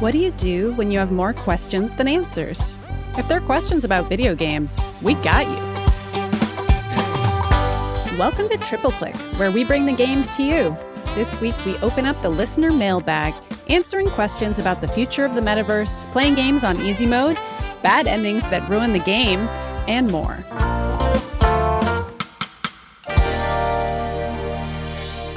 What do you do when you have more questions than answers? If they're questions about video games, we got you. Welcome to Triple Click, where we bring the games to you. This week, we open up the listener mailbag, answering questions about the future of the metaverse, playing games on easy mode, bad endings that ruin the game, and more.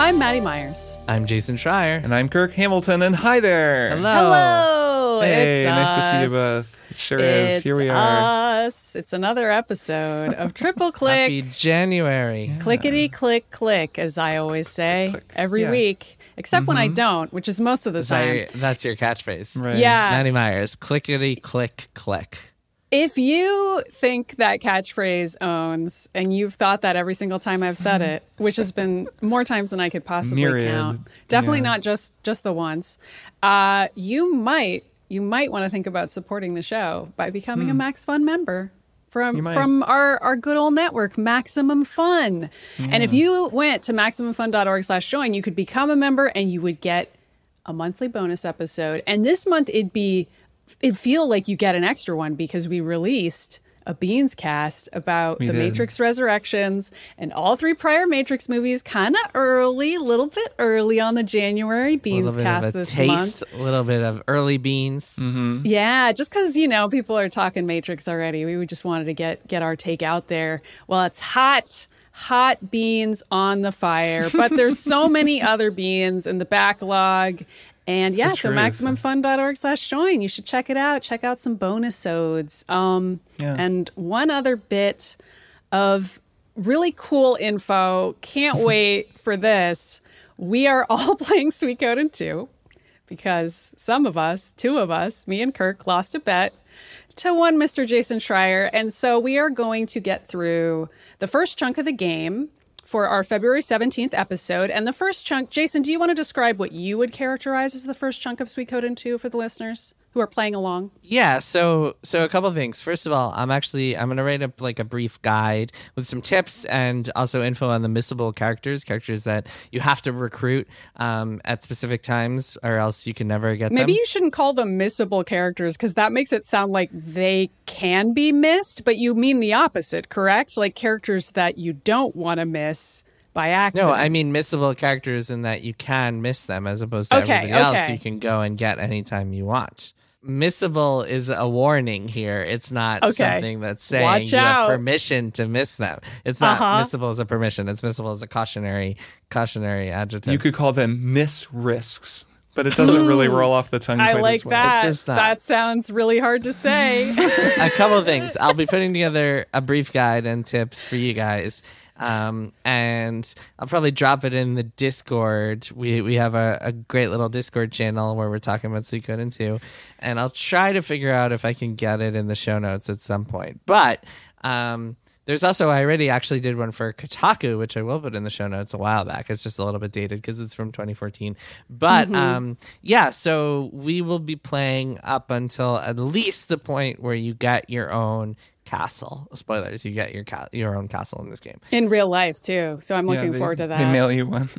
I'm Maddy Myers. I'm Jason Schreier. And I'm Kirk Hamilton, and hi there. Hello. Hello. Hey, it's nice to see you both. It sure It's is. Here we are. us. It's another episode of Triple Click. Happy January. Clickety click click, as I always say click. every Yeah. week, except when I mm-hmm. don't, which is most of the Is that time. your- that's your catchphrase. Right. Yeah. Maddy Myers. Clickety click click. If you think that catchphrase owns, and you've thought that every single time I've said it, which has been more times than I could possibly Myriad. count, definitely Yeah. not just just the once, uh, you might you might want to think about supporting the show by becoming a Max Fun member. From, from our, our good old network, Maximum Fun. And if you went to MaximumFun.org slash join, you could become a member and you would get a monthly bonus episode. And this month it'd be feel like you get an extra one because we released a Beans cast about We the did. Matrix Resurrections and all three prior Matrix movies kind of early, a little bit early on the January Beans little bit cast of a this month. a little bit of early beans. Mm-hmm. Yeah, just because you know people are talking Matrix already, we just wanted to get get our take out there. Well, it's hot, hot beans on the fire, but there's so many other beans in the backlog. And yeah, so maximumfun.org slash join. You should check it out. Check out some bonus sodes. Um, Yeah. And one other bit of really cool info. Can't wait for this. We are all playing Suikoden 2 because some of us, two of us, me and Kirk, lost a bet to one Mr. Jason Schreier. And so we are going to get through the first chunk of the game for our February 17th episode. And the first chunk, Jason, do you want to describe what you would characterize as the first chunk of Suikoden 2 for the listeners who are playing along? Yeah, so so a couple of things. First of all, I'm actually I'm gonna write up like a brief guide with some tips and also info on the missable characters, characters that you have to recruit um, at specific times, or else you can never get them. Maybe them. you shouldn't call them missable characters because that makes it sound like they can be missed, but you mean the opposite, correct? Like characters that you don't want to miss by accident. No, I mean missable characters in that you can miss them as opposed to Okay, everybody else you can go and get anytime you want. Missable is a warning here. It's not Okay. something that's saying Watch you out. have permission to miss them. It's not Uh-huh. missable as a permission. It's missable as a cautionary cautionary adjective. You could call them miss risks, but it doesn't really roll off the tongue. I like as well. that. That sounds really hard to say. a couple of things. I'll be putting together a brief guide and tips for you guys. Um, and I'll probably drop it in the Discord. We we have a, a great little Discord channel where we're talking about Suikoden and two, and I'll try to figure out if I can get it in the show notes at some point. But um, there's also I already actually did one for Kotaku, which I will put in the show notes a while back. It's just a little bit dated because it's from 2014. But um, yeah, so we will be playing up until at least the point where you get your own castle. Spoilers: you get your ca- your own castle in this game. In real life, too. So I'm Yeah, looking they- forward to that. They mail you one.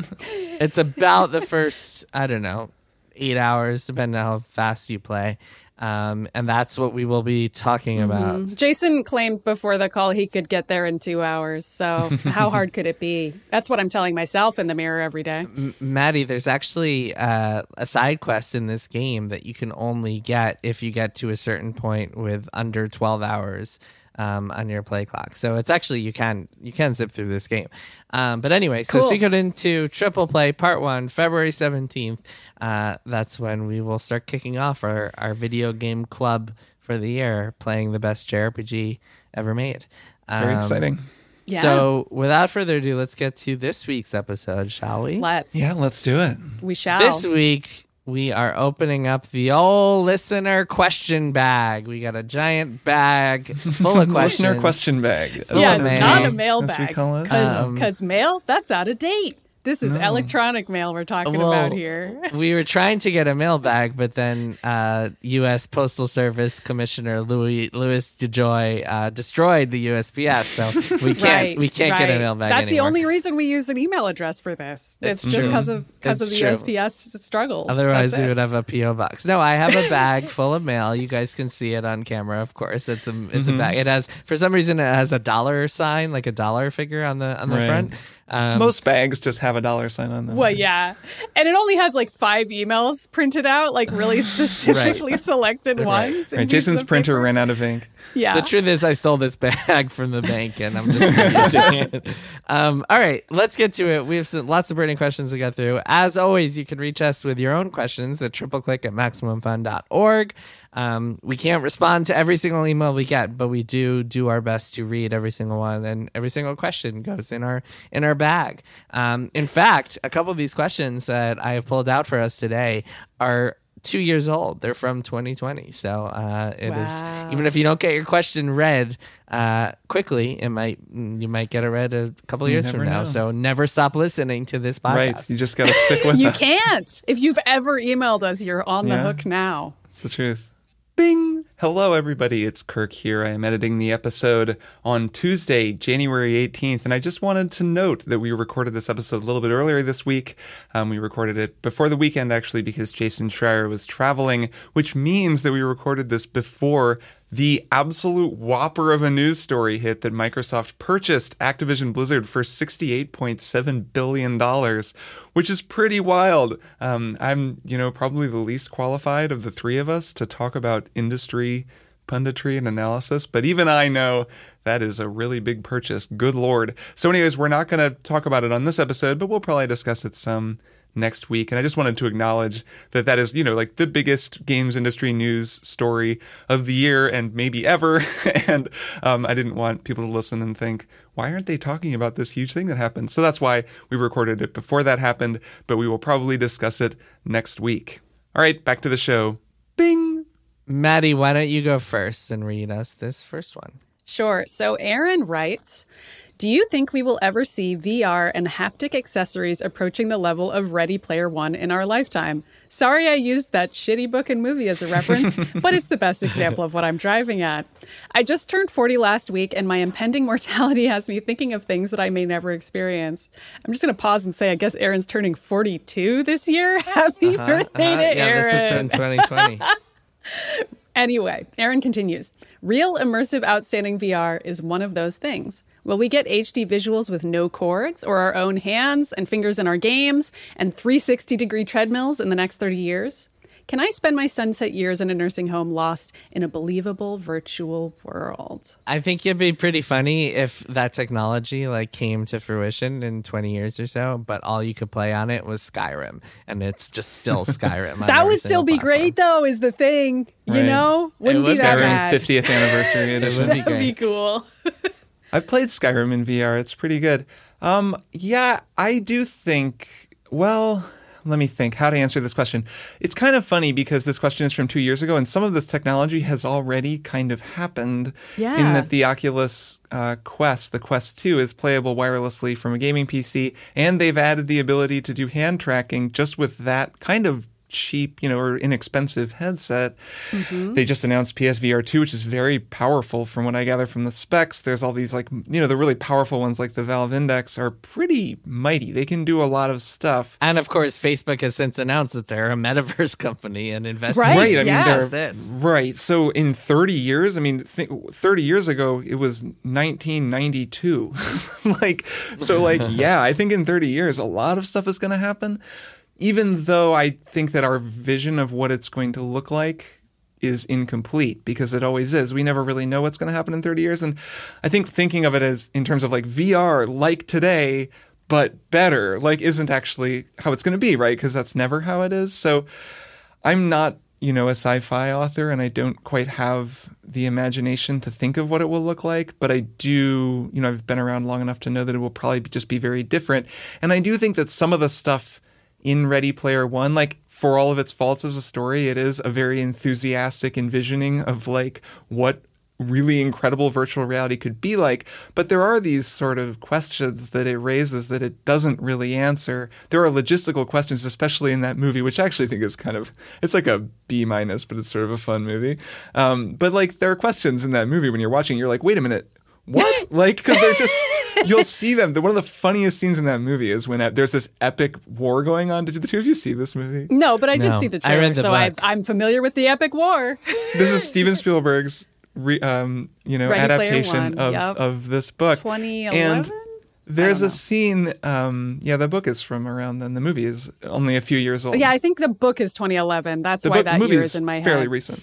It's about the first I don't know eight hours, depending on how fast you play. Um, and that's what we will be talking about. Jason claimed before the call he could get there in two hours. So how hard could it be? That's what I'm telling myself in the mirror every day. M- Maddy, there's actually uh, a side quest in this game that you can only get if you get to a certain point with under 12 hours um, on your play clock. So it's actually you can you can zip through this game. Um, but anyway, so Cool. Suikoden 2 Triple Play Part One, February 17th. Uh, that's when we will start kicking off our our video game club for the year, playing the best JRPG ever made. Very Um, exciting. Yeah. So without further ado, let's get to this week's episode, shall we? Let's. Yeah, let's do it. we shall. This week we are opening up the old listener question bag. We got a giant bag full of questions. Listener question bag. yeah, it's not a as we mailbag. call. Because Um, mail, that's out of date. This is electronic mail we're talking Well, about here. we were trying to get a mailbag, but then uh, U.S. Postal Service Commissioner Louis Louis DeJoy uh, destroyed the USPS, so we can't right. we can't get a right. mailbag. That's the only reason we use an email address for this. It's, It's just because of because of the true. USPS struggles. Otherwise, That's we it. would have a PO box. No, I have a bag full of mail. You guys can see it on camera, of course. It's a it's Mm-hmm. a bag. It has for some reason it has a dollar sign, like a dollar figure on the on the Right. front. Um, Most bags just have a dollar sign on them. Well, yeah, and it only has like five emails printed out, like really specifically selected ones. Right, Jason's printer paper. ran out of ink. Yeah, The truth is, I stole this bag from the bank, and I'm just using it. Um, all right, let's get to it. We have some, lots of burning questions to get through. As always, you can reach us with your own questions at tripleclick at maximumfun.org. Um, we can't respond to every single email we get, but we do do our best to read every single one, and every single question goes in our in our bag. Um, in fact, a couple of these questions that I have pulled out for us today are two years old. They're from 2020, so uh, it is Wow. even if you don't get your question read uh, quickly, it might you might get it read a couple of years from never now. know. So never stop listening to this podcast. Right. You just got to stick with it. you us. can't. If you've ever emailed us, you're on the hook now. It's the truth. Bing! Hello, everybody. It's Kirk here. I am editing the episode on Tuesday, January 18th. And I just wanted to note that we recorded this episode a little bit earlier this week. Um, we recorded it before the weekend, actually, because Jason Schreier was traveling, which means that we recorded this before the absolute whopper of a news story hit that Microsoft purchased Activision Blizzard for $68.7 billion, which is pretty wild. Um, I'm, you know, probably the least qualified of the three of us to talk about industry punditry and analysis, but even I know that is a really big purchase. Good lord. So, anyways, we're not going to talk about it on this episode, but we'll probably discuss it some next week. And I just wanted to acknowledge that that is, you know, like the biggest games industry news story of the year and maybe ever. and um, I didn't want people to listen and think, why aren't they talking about this huge thing that happened? So that's why we recorded it before that happened, but we will probably discuss it next week. All right, back to the show. Bing. Maddy, why don't you go first and read us this first one? Sure. So Aaron writes Do you think we will ever see VR and haptic accessories approaching the level of Ready Player One in our lifetime? Sorry I used that shitty book and movie as a reference, but it's the best example of what I'm driving at. I just turned 40 last week, and my impending mortality has me thinking of things that I may never experience. I'm just going to pause and say, I guess Aaron's turning 42 this year. Happy birthday Uh, to yeah, Aaron. this is from 2020. Anyway, Aaron continues Real immersive outstanding VR is one of those things. Will we get HD visuals with no cords or our own hands and fingers in our games and 360 degree treadmills in the next 30 years? Can I spend my sunset years in a nursing home lost in a believable virtual world? I think it'd be pretty funny if that technology like came to fruition in 20 years or so, but all you could play on it was Skyrim, and it's just still Skyrim. That would still be platform. great, though, is the thing. You Right. know? Wouldn't would be that be. Skyrim bad. 50th anniversary It edition. would That'd be great. cool. I've played Skyrim in VR. It's pretty good. Um, yeah, I do think. Well, let me think how to answer this question. It's kind of funny because this question is from two years ago, and some of this technology has already kind of happened. yeah. In that the Oculus uh, Quest, the Quest 2, is playable wirelessly from a gaming PC, and they've added the ability to do hand tracking just with that kind of cheap, you know, or inexpensive headset. Mm-hmm. They just announced PSVR 2, which is very powerful from what I gather from the specs. There's all these like, you know, the really powerful ones like the Valve Index are pretty mighty. They can do a lot of stuff. And of course, Facebook has since announced that they're a metaverse company and invested. Right, Right, I mean, yeah. they're This. right. So in 30 years, I mean, th- 30 years ago, it was 1992. like, so, like, yeah, I think in 30 years, a lot of stuff is going to happen. Even though I think that our vision of what it's going to look like is incomplete because it always is. We never really know what's going to happen in 30 years. And I think thinking of it as in terms of like VR, like today, but better, like isn't actually how it's going to be, right? Because that's never how it is. So I'm not, you know, a sci-fi author and I don't quite have the imagination to think of what it will look like, but I do, you know, I've been around long enough to know that it will probably just be very different. And I do think that some of the stuff in Ready Player One, like for all of its faults as a story, it is a very enthusiastic envisioning of like what really incredible virtual reality could be like. But there are these sort of questions that it raises that it doesn't really answer. There are logistical questions, especially in that movie, which I actually think is kind of it's like a B minus, but it's sort of a fun movie. Um, but like there are questions in that movie when you're watching, you're like, wait a minute, what? like because they're just. You'll see them. One of the funniest scenes in that movie is when uh, there's this epic war going on. Did the two of you see this movie? No, but I did No. see the I trailer, read the so I, book. I'm familiar with the epic war. This is Steven Spielberg's, re, um, you know, Ready Player adaptation One, of yep. of this book. 2011? And there's a scene. Um, yeah, the book is from around then. The movie is only a few years old. Yeah, I think the book is 2011. That's the why book that movie year is is in my fairly head. recent.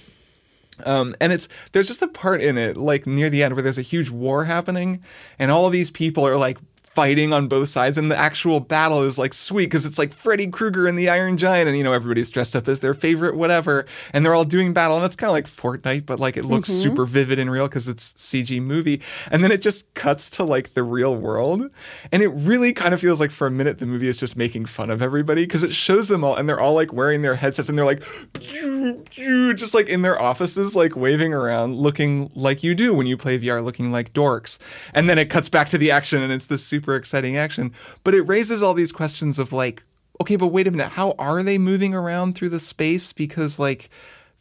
Um, and it's there's just a part in it like near the end where there's a huge war happening, and all of these people are like fighting on both sides, and the actual battle is like sweet because it's like Freddy Krueger and the Iron Giant, and you know everybody's dressed up as their favorite whatever, and they're all doing battle, and it's kind of like Fortnite, but like it looks Mm-hmm. super vivid and real because it's CG movie, and then it just cuts to like the real world, and it really kind of feels like for a minute the movie is just making fun of everybody because it shows them all, and they're all like wearing their headsets, and they're like just like in their offices, like waving around, looking like you do when you play VR, looking like dorks. And then it cuts back to the action and it's this super exciting action. But it raises all these questions of like, okay, but wait a minute, how are they moving around through the space? Because like,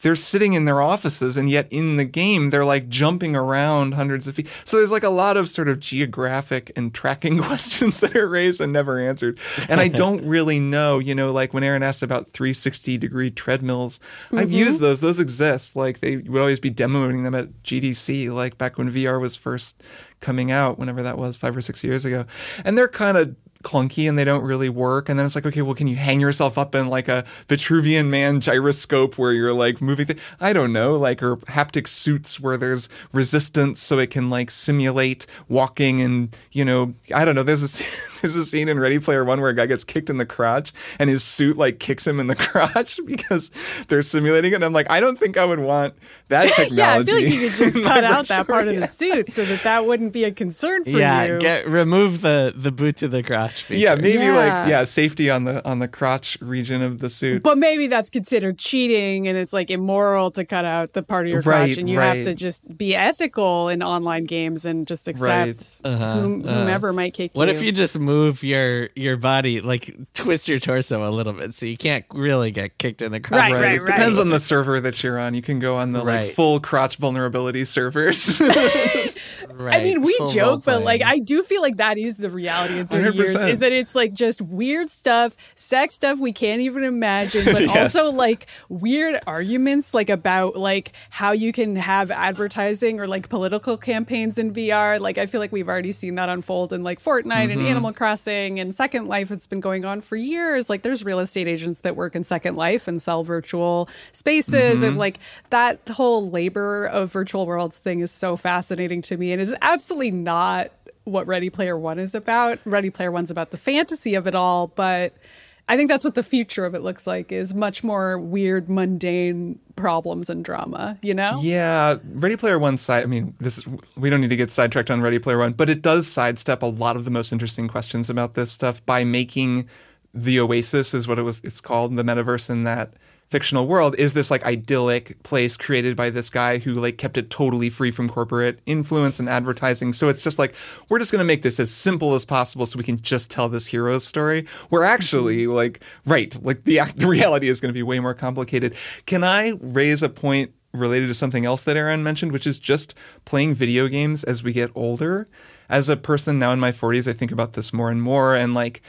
they're sitting in their offices and yet in the game they're like jumping around hundreds of feet. So there's like a lot of sort of geographic and tracking questions that are raised and never answered. And i don't really know you know like when aaron asked about 360 degree treadmills i've mm-hmm. used those. Those exist. Like they would always be demoing them at gdc like back when vr was first coming out whenever that was five or six years ago. And they're kind of clunky and they don't really work. And then it's like, okay, well, can you hang yourself up in like a Vitruvian man gyroscope where you're like moving? Th- I don't know, like or haptic suits where there's resistance so it can like simulate walking and you know, I don't know. There's a s- there's a scene in Ready Player One where a guy gets kicked in the crotch and his suit like kicks him in the crotch because they're simulating it. And I'm like, I don't think I would want that technology. Yeah, I feel like you could just cut out that virtual part of the suit so that that wouldn't be a concern for yeah, you. get remove the the boot to the crotch. Feature. Yeah, maybe Yeah. like yeah, safety on the on the crotch region of the suit. but maybe that's considered cheating and it's like immoral to cut out the part of your Right, crotch and you have to just be ethical in online games and just accept Right. Uh-huh, whom, uh-huh. whomever might kick you. What you. if you just move your your body, like twist your torso a little bit, so you can't really get kicked in the crotch? Right, Right. right, it depends on the server that you're on. You can go on the Right. like full crotch vulnerability servers. I mean, we full joke, but like, I do feel like that is the reality in 30 years 100%. is that it's like just weird stuff, sex stuff we can't even imagine, but Yes. also like weird arguments like about like how you can have advertising or like political campaigns in VR. Like, I feel like we've already seen that unfold in like Fortnite Mm-hmm. and Animal Crossing and Second Life. It's been going on for years. Like, there's real estate agents that work in Second Life and sell virtual spaces. Mm-hmm. And like that whole labor of virtual worlds thing is so fascinating to me and is absolutely not what Ready Player One is about. Ready Player One's about the fantasy of it all, but I think that's what the future of it looks like is much more weird, mundane problems and drama, you know? yeah, Ready Player One side. I mean, this is, we don't need to get sidetracked on Ready Player One, but it does sidestep a lot of the most interesting questions about this stuff by making the Oasis is what it was. It's called the metaverse in that fictional world is this like idyllic place created by this guy who like kept it totally free from corporate influence and advertising. So it's just like we're just going to make this as simple as possible so we can just tell this hero's story. We're actually mm-hmm. like right, like the act, the reality is going to be way more complicated. Can I raise a point related to something else that Aaron mentioned, which is just playing video games as we get older. As a person now in my 40s, I think about this more and more and like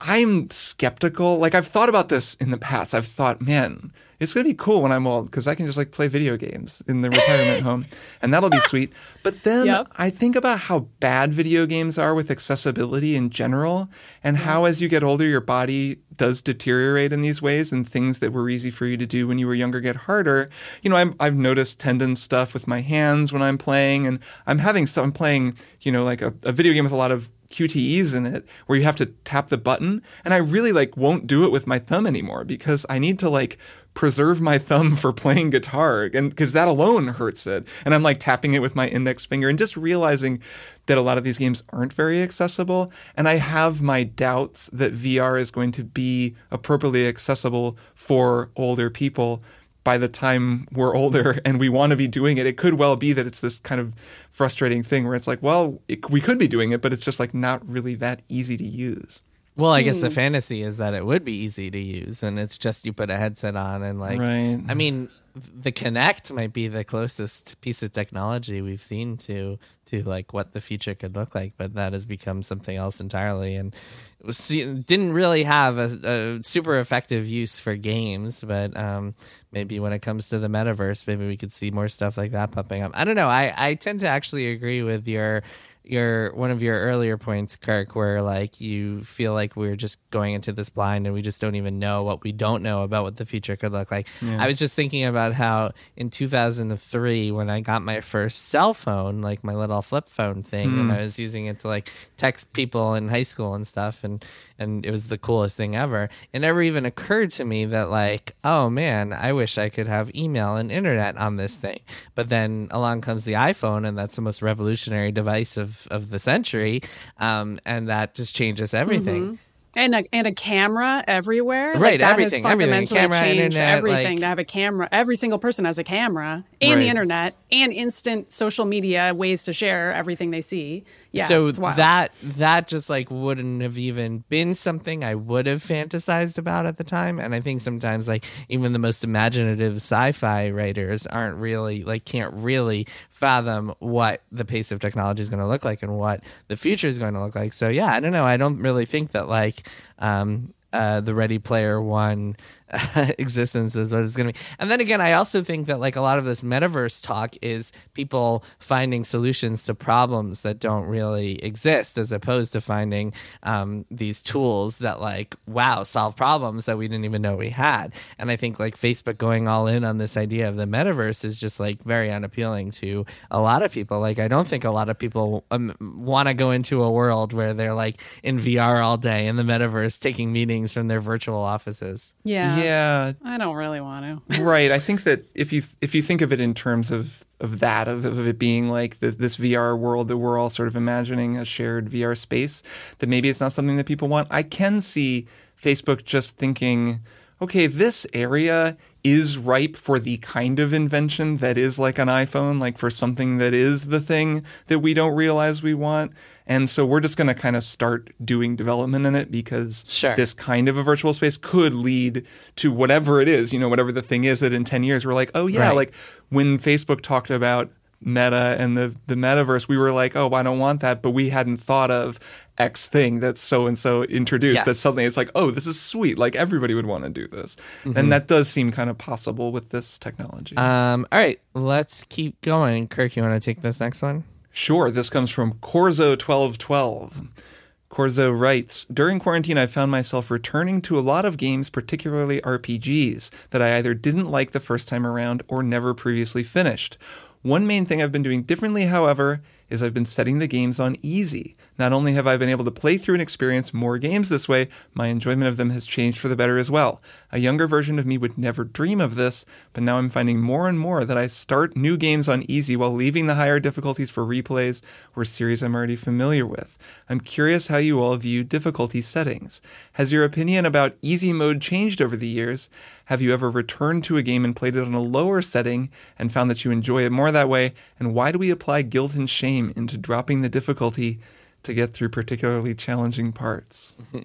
I'm skeptical. Like I've thought about this in the past. I've thought, man, it's gonna be cool when I'm old because I can just like play video games in the retirement home, and that'll be sweet. But then Yep. I think about how bad video games are with accessibility in general, and how as you get older, your body does deteriorate in these ways, and things that were easy for you to do when you were younger get harder. You know, I'm, I've noticed tendon stuff with my hands when I'm playing, and I'm having some. I'm playing, you know, like a, a video game with a lot of QTEs in it where you have to tap the button and I really like won't do it with my thumb anymore because I need to like preserve my thumb for playing guitar and because that alone hurts it. And I'm like tapping it with my index finger and just realizing that a lot of these games aren't very accessible and I have my doubts that VR is going to be appropriately accessible for older people by the time we're older and we want to be doing it, it could well be that it's this kind of frustrating thing where it's like, well, it, we could be doing it, but it's just like not really that easy to use. Well, I guess the hmm. fantasy is that it would be easy to use, and it's just you put a headset on and like. Right. I mean, the Kinect might be the closest piece of technology we've seen to to like what the future could look like, but that has become something else entirely, and it was didn't really have a, a super effective use for games. But um, maybe when it comes to the metaverse, maybe we could see more stuff like that popping up. I don't know. I I tend to actually agree with your your one of your earlier points, Kirk, where like you feel like we're just going into this blind and we just don't even know what we don't know about what the future could look like. I was just thinking about how in 2003 when I got my first cell phone, like my little flip phone thing, and hmm. I was using it to like text people in high school and stuff, and and it was the coolest thing ever. It never even occurred to me that like, oh man, I wish I could have email and internet on this thing. But then along comes the iPhone, and that's the most revolutionary device of of the century, um, and that just changes everything. And a and a camera everywhere. Right, like that everything, has everything. fundamentally Camera, changed internet, everything like- to have a camera. Every single person has a camera and Right. the internet and instant social media ways to share everything they see. Yeah, so that that just like wouldn't have even been something I would have fantasized about at the time. And I think sometimes like even the most imaginative sci-fi writers aren't really like can't really fathom what the pace of technology is going to look like and what the future is going to look like. So yeah, I don't know. I don't really think that like um, uh, the Ready Player One existence is what it's going to be. And then again, I also think that like a lot of this metaverse talk is people finding solutions to problems that don't really exist, as opposed to finding um, these tools that like wow solve problems that we didn't even know we had. And I think like Facebook going all in on this idea of the metaverse is just like very unappealing to a lot of people. Like I don't think a lot of people um, want to go into a world where they're like in VR all day in the metaverse taking meetings from their virtual offices. yeah, Yeah, I don't really want to. right. I think that if you if you think of it in terms of of that of, of it being like the, this VR world that we're all sort of imagining a shared VR space, that maybe it's not something that people want. I can see Facebook just thinking, okay, this area is ripe for the kind of invention that is like an iPhone, like for something that is the thing that we don't realize we want. And so we're just going to kind of start doing development in it because Sure. this kind of a virtual space could lead to whatever it is, you know, whatever the thing is that in 10 years we're like, oh, yeah, Right. like when Facebook talked about Meta and the, the metaverse, we were like, oh, I don't want that. But we hadn't thought of X thing that so and so introduced. Yes. That suddenly it's like, oh, this is sweet. Like everybody would want to do this. Mm-hmm. And that does seem kind of possible with this technology. Um, all right, let's keep going. Kirk, you want to take this next one? Sure, this comes from Corzo1212. Corzo writes During quarantine, I found myself returning to a lot of games, particularly RPGs, that I either didn't like the first time around or never previously finished. One main thing I've been doing differently, however, is I've been setting the games on easy. Not only have I been able to play through and experience more games this way, my enjoyment of them has changed for the better as well. A younger version of me would never dream of this, but now I'm finding more and more that I start new games on easy while leaving the higher difficulties for replays or series I'm already familiar with. I'm curious how you all view difficulty settings. Has your opinion about easy mode changed over the years? Have you ever returned to a game and played it on a lower setting and found that you enjoy it more that way? And why do we apply guilt and shame into dropping the difficulty to get through particularly challenging parts?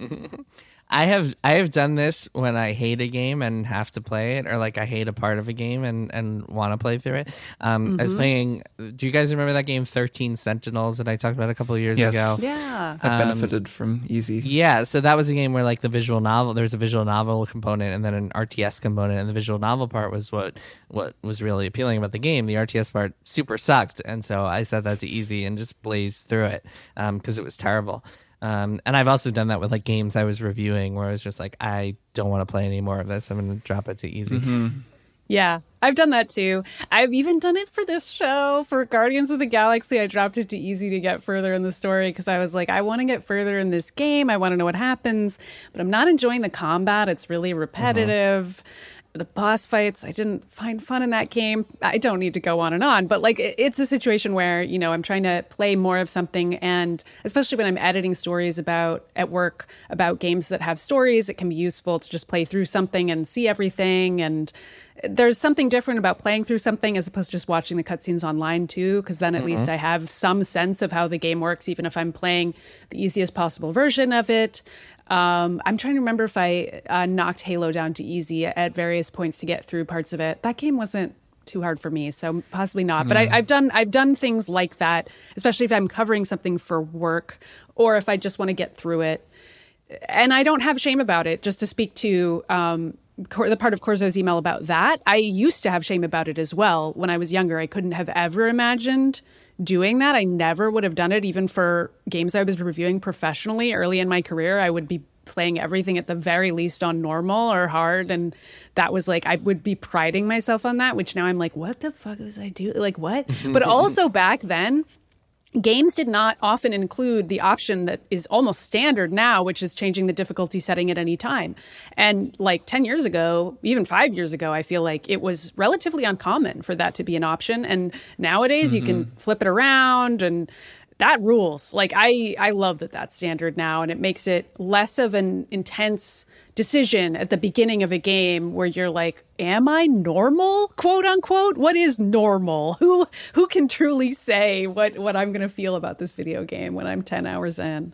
I have I have done this when I hate a game and have to play it, or like I hate a part of a game and and want to play through it. Um, I was mm-hmm. playing. Do you guys remember that game Thirteen Sentinels that I talked about a couple of years Yes. ago? Yeah, I um, benefited from easy. Yeah, so that was a game where like the visual novel, there's a visual novel component and then an RTS component, and the visual novel part was what what was really appealing about the game. The RTS part super sucked, and so I said that to easy and just blazed through it um, because it was terrible. Um, and I've also done that with like games I was reviewing where I was just like, I don't want to play any more of this. I'm going to drop it to easy. yeah. I've done that too. I've even done it for this show for Guardians of the Galaxy. I dropped it to easy to get further in the story because I was like, I want to get further in this game. I want to know what happens, but I'm not enjoying the combat. It's really repetitive. The boss fights, I didn't find fun in that game. I don't need to go on and on, but like it's a situation where, you know, I'm trying to play more of something and especially when I'm editing stories about at work about games that have stories, it can be useful to just play through something and see everything and there's something different about playing through something as opposed to just watching the cutscenes online too, because then at least I have some sense of how the game works, even if I'm playing the easiest possible version of it. Um, I'm trying to remember if I uh, knocked Halo down to easy at various points to get through parts of it. That game wasn't too hard for me, so possibly not. But I, I've done I've done things like that, especially if I'm covering something for work or if I just want to get through it. And I don't have shame about it. Just to speak to um, the part of Corzo's email about that, I used to have shame about it as well. When I was younger, I couldn't have ever imagined doing that. I never would have done it, even for games I was reviewing professionally early in my career. I would be playing everything at the very least on normal or hard. And that was like, I would be priding myself on that, which now I'm like, what the fuck was I do? Like, what? but also back then, games did not often include the option that is almost standard now, which is changing the difficulty setting at any time. And like 10 years ago, even five years ago, I feel like it was relatively uncommon for that to be an option. And nowadays you can mm-hmm. flip it around and that rules. Like I, I love that that's standard now, and it makes it less of an intense decision at the beginning of a game where you're like, "Am I normal?" quote unquote. What is normal? Who who can truly say what what I'm going to feel about this video game when I'm 10 hours in?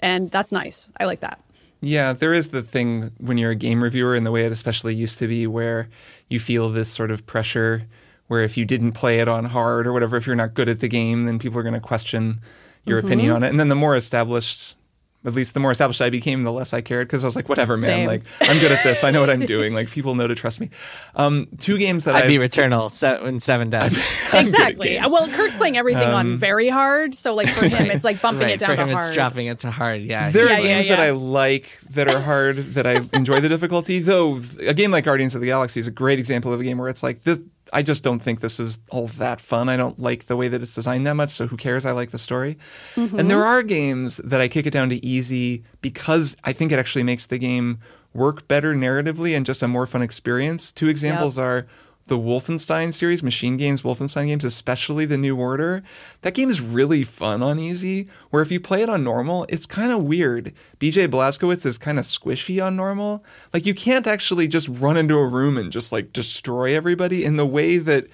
And that's nice. I like that. Yeah, there is the thing when you're a game reviewer, and the way it especially used to be, where you feel this sort of pressure where if you didn't play it on hard or whatever, if you're not good at the game, then people are going to question your Mm-hmm. opinion on it. And then the more established, at least the more established I became, the less I cared because I was like, whatever, man. Same. Like, I'm good at this. I know what I'm doing. Like, people know to trust me. Um, two games that I'd be I've- Returnal se- when seven dead. I'm good at exactly. Um, Well, Kirk's playing everything on very hard, so like for him, it's like bumping right, it down for him, to it's dropping it to hard. Yeah, There Yeah, are yeah, games that. I like that are hard that I enjoy the difficulty. Though a game like Guardians of the Galaxy is a great example of a game where it's like this. I just don't think this is all that fun. I don't like the way that it's designed that much. So who cares? I like the story. And there mm-hmm. are games that I kick it down to easy because I think it actually makes the game work better narratively and just a more fun experience. Two examples are the Wolfenstein series, Machine Games, Wolfenstein games, especially the New Order. That game is really fun on easy, where if you play it on normal, it's kind of weird. BJ Blazkowicz is kind of squishy on normal. Like, you can't actually just run into a room and just like destroy everybody in the way that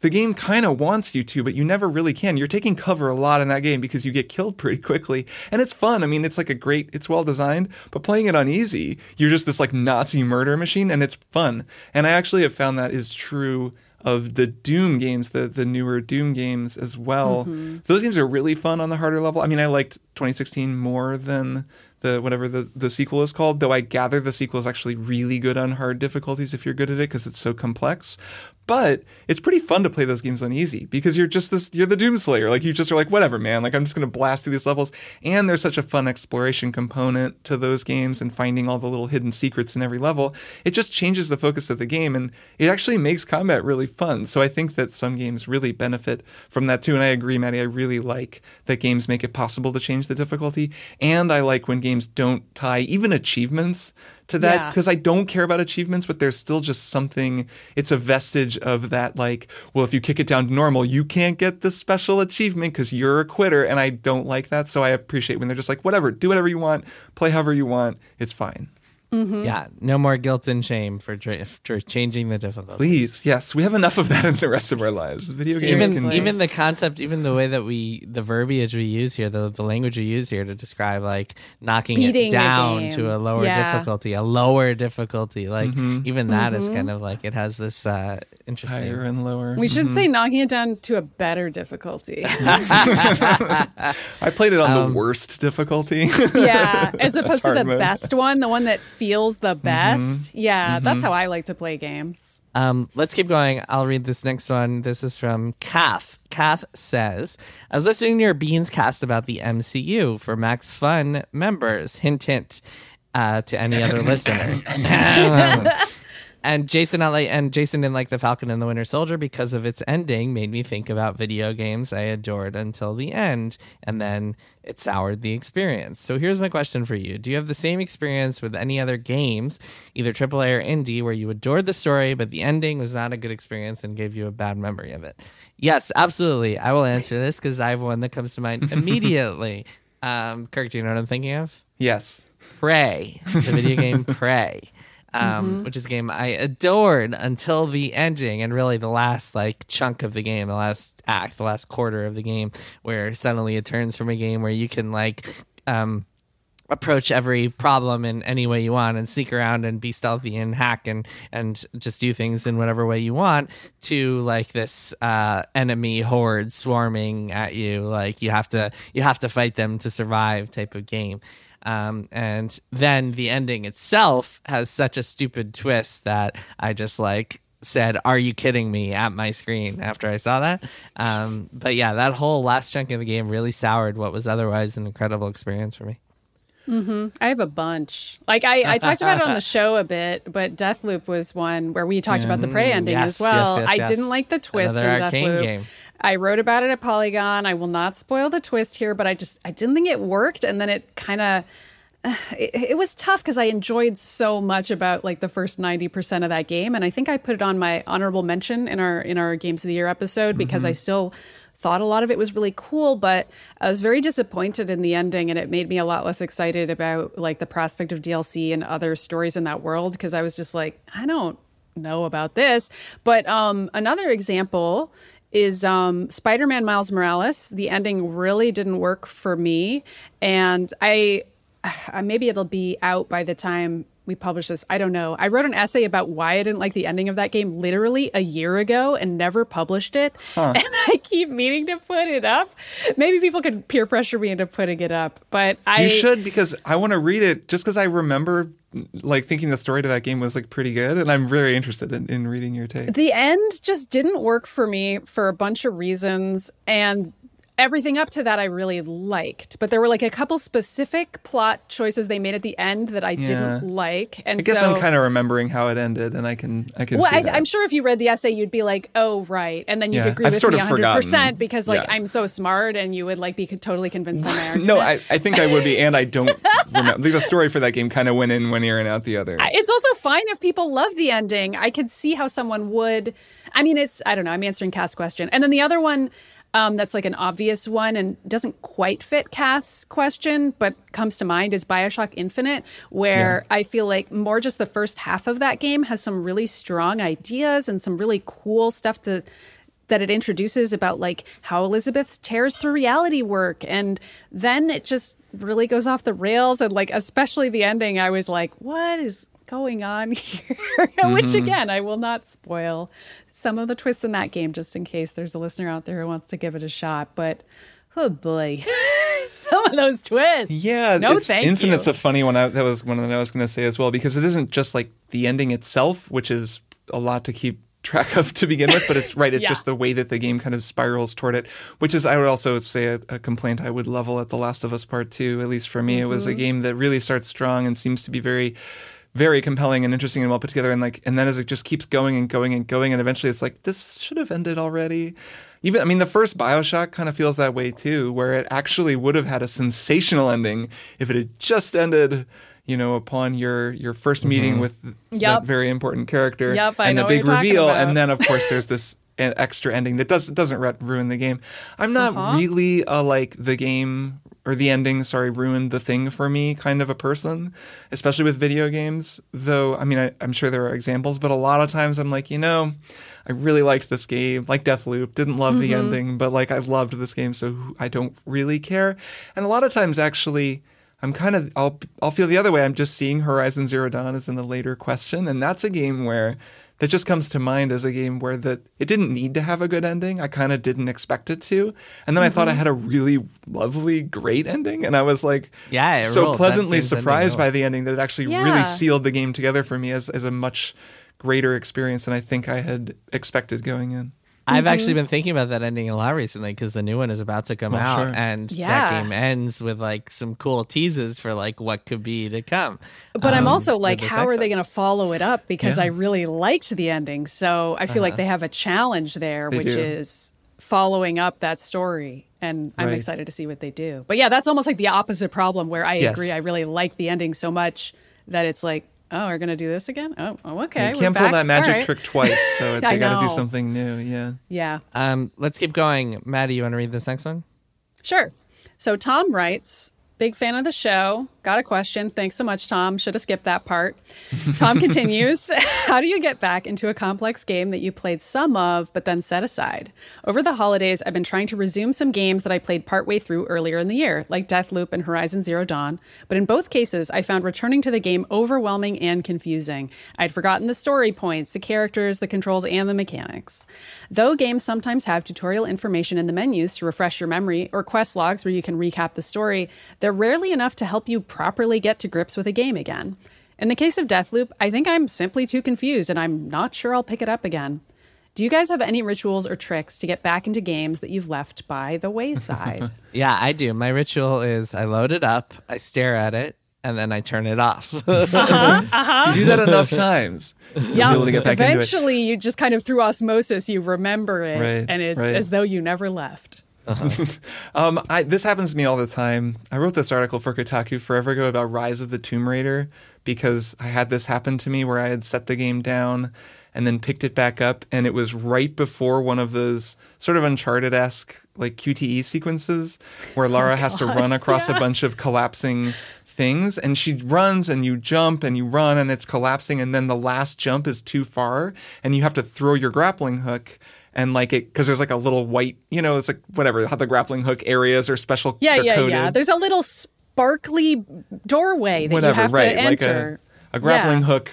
the game kind of wants you to, but you never really can. You're taking cover a lot in that game because you get killed pretty quickly. And it's fun. I mean, it's like a great, it's well designed, but playing it on easy, you're just this like Nazi murder machine and it's fun. And I actually have found that is true of the Doom games, the the newer Doom games as well. Mm-hmm. Those games are really fun on the harder level. I mean, I liked 2016 more than the whatever the, the sequel is called, though I gather the sequel is actually really good on hard difficulties if you're good at it because it's so complex. But it's pretty fun to play those games on easy because you're just this you're the Doom Slayer. Like you just are like, whatever, man. Like I'm just gonna blast through these levels. And there's such a fun exploration component to those games and finding all the little hidden secrets in every level. It just changes the focus of the game and it actually makes combat really fun. So I think that some games really benefit from that too. And I agree, Maddy, I really like that games make it possible to change the difficulty. And I like when games don't tie even achievements to that Yeah. because I don't care about achievements, but there's still just something. It's a vestige of that, like, well, if you kick it down to normal, you can't get the special achievement because you're a quitter, and I don't like that. So I appreciate when they're just like, whatever, do whatever you want, play however you want, it's fine. Yeah. No more guilt and shame for, dra- for changing the difficulty. Please, yes, we have enough of that in the rest of our lives. Video games even can even just- the concept, even the way that we, the verbiage we use here, the the language we use here to describe like knocking Beating it down game. to a lower Yeah. difficulty, a lower difficulty, like Mm-hmm. even that is kind of like it has this uh, interesting. higher and lower. We should say knocking it down to a better difficulty. I played it on the worst difficulty. yeah, as opposed to the mode. best one, the one that feels the best. Yeah, that's how I like to play games. Um, let's keep going. I'll read this next one. This is from Kath. Kath says, I was listening to your Beans cast about the MCU for Max Fun members. Hint, hint uh, to any other listener. and Jason, like, and Jason didn't like the Falcon and the Winter Soldier because of its ending. Made me think about video games I adored until the end, and then it soured the experience. So here's my question for you: Do you have the same experience with any other games, either AAA or indie, where you adored the story but the ending was not a good experience and gave you a bad memory of it? Yes, absolutely. I will answer this because I have one that comes to mind immediately. Um, Kirk, do you know what I'm thinking of? yes. Prey, the video game Prey. Um, Mm-hmm. which is a game I adored until the ending and really the last like chunk of the game, the last act, the last quarter of the game, where suddenly it turns from a game where you can like um, approach every problem in any way you want and sneak around and be stealthy and hack and and just do things in whatever way you want to like this uh enemy horde swarming at you like you have to you have to fight them to survive type of game um and then the ending itself has such a stupid twist that i just like said are you kidding me? at my screen after i saw that. Um but yeah that whole last chunk of the game really soured what was otherwise an incredible experience for me Mm-hmm. I have a bunch. Like I, I talked about it on the show a bit, but Deathloop was one where we talked about the mm-hmm. prey ending yes, as well. yes, yes, I didn't like the twist Another in Deathloop. game. I wrote about it at Polygon. I will not spoil the twist here, but I just I didn't think it worked, and then it kind of. It, it was tough because I enjoyed so much about like the first ninety percent of that game, and I think I put it on my honorable mention in our in our games of the year episode because I mm-hmm. still thought a lot of it was really cool, but I was very disappointed in the ending, and it made me a lot less excited about like the prospect of DLC and other stories in that world because I was just like, I don't know about this. But um, another example is um, Spider-Man Miles Morales. The ending really didn't work for me, and I maybe it'll be out by the time we publish this. I don't know. I wrote an essay about why I didn't like the ending of that game literally a year ago and never published it. And I keep meaning to put it up. Maybe people could peer pressure me into putting it up, but I You should because I want to read it just because I remember like thinking the story to that game was like pretty good and I'm very interested in, in reading your take. the end just didn't work for me for a bunch of reasons and everything up to that I really liked but there were like a couple specific plot choices they made at the end that I didn't like and I guess so I'm kind of remembering how it ended and I can I can well, see I. I'm sure if you read the essay, you'd be like, "Oh, right," and then you'd Yeah, agree I've with me 100 percent because, like, Yeah. I'm so smart, and you would like be totally convinced by my argument. no, I, I think I would be, and I don't remember. The story for that game kind of went in one ear and out the other. it's also fine if people love the ending. I could see how someone would. I mean, it's I don't know. I'm answering Cass' question, and then the other one um, that's like an obvious one and doesn't quite fit Cass' question, but comes to mind is Bioshock Infinite, where I feel like more just the first half of that game has some really strong ideas and some really cool stuff to that it introduces about like how Elizabeth's tears through reality work. And then it just really goes off the rails. And like, especially the ending, I was like, what is going on here? Which again, I will not spoil some of the twists in that game just in case there's a listener out there who wants to give it a shot. But oh boy, some of those twists. Yeah, no, it's, thank Infinite's you. a funny one. I, that was one that I was going to say as well because it isn't just like the ending itself, which is a lot to keep track of to begin with, but it's right. It's Yeah. just the way that the game kind of spirals toward it, which is I would also say a, a complaint I would level at The Last of Us Part Two. At least for me, it was Mm-hmm. a game that really starts strong and seems to be very. Very compelling and interesting and well put together, and like, and then as it just keeps going and going and going, and eventually it's like this should have ended already. Even I mean, the first Bioshock kind of feels that way too, where it actually would have had a sensational ending if it had just ended, you know, upon your your 1st meeting with that very important character Yep, I and know a big reveal, and then of course there's this extra ending that does doesn't ruin the game. I'm not Uh-huh. really a like the game or the ending, sorry, ruined the thing for me kind of a person, especially with video games. Though, I mean, I, I'm sure there are examples, but a lot of times I'm like, you know, I really liked this game, like Deathloop. Didn't love the Mm-hmm. ending, but like I loved this game, so I don't really care. And a lot of times, actually. I'm kind of I'll I'll feel the other way. I'm just seeing Horizon Zero Dawn as in a later question, and that's a game where that just comes to mind as a game where that it didn't need to have a good ending. I kind of didn't expect it to, and then I thought I mm-hmm. had a really lovely, great ending, and I was like, Yeah, it so ruled. That pleasantly surprised by the ending that it actually Yeah. really sealed the game together for me as as a much greater experience than I think I had expected going in. I've Mm-hmm. actually been thinking about that ending a lot recently because the new one is about to come Well, out, sure. and Yeah. that game ends with like some cool teases for like what could be to come. But I'm um, also like, how are next they going to follow it up? Because Yeah. I really liked the ending. So I feel like they have a challenge there, They which do. is following up that story. And I'm Right. excited to see what they do. But yeah, that's almost like the opposite problem where I Yes. agree. I really like the ending so much that it's like, oh, we're going to do this again? Oh, oh okay. you we're can't pull back. that magic All right. trick twice, so they got to do something new. Yeah. Yeah. Um, let's keep going. Maddy, you want to read this next one? Sure. So Tom writes, big fan of the show. Got a question. Thanks so much, Tom. Should have skipped that part. Tom continues How do you get back into a complex game that you played some of, but then set aside? Over the holidays, I've been trying to resume some games that I played partway through earlier in the year, like Deathloop and Horizon Zero Dawn. But in both cases, I found returning to the game overwhelming and confusing. I'd forgotten the story points, the characters, the controls, and the mechanics. Though games sometimes have tutorial information in the menus to refresh your memory or quest logs where you can recap the story, they're rarely enough to help you properly get to grips with a game again. In the case of Deathloop, I think I'm simply too confused and I'm not sure I'll pick it up again. Do you guys have any rituals or tricks to get back into games that you've left by the wayside? Yeah, I do. My ritual is I load it up, I stare at it, and then I turn it off. If uh-huh, uh-huh. you do that enough times, you'll be able to get back into it. Eventually, you just kind of through osmosis, you remember it, Right, and it's right. as though you never left. Um, I, this happens to me all the time. I wrote this article for Kotaku forever ago about Rise of the Tomb Raider because I had this happen to me where I had set the game down and then picked it back up, and it was right before one of those sort of Uncharted esque like QTE sequences where Lara has to run across a bunch of collapsing things and she runs and you jump and you run and it's collapsing and then the last jump is too far and you have to throw your grappling hook and like it because there's like a little white you know it's like whatever how the grappling hook areas are special Yeah, yeah, coded. yeah. There's a little sparkly doorway that whatever you have right to like enter. a, a grappling Yeah. hook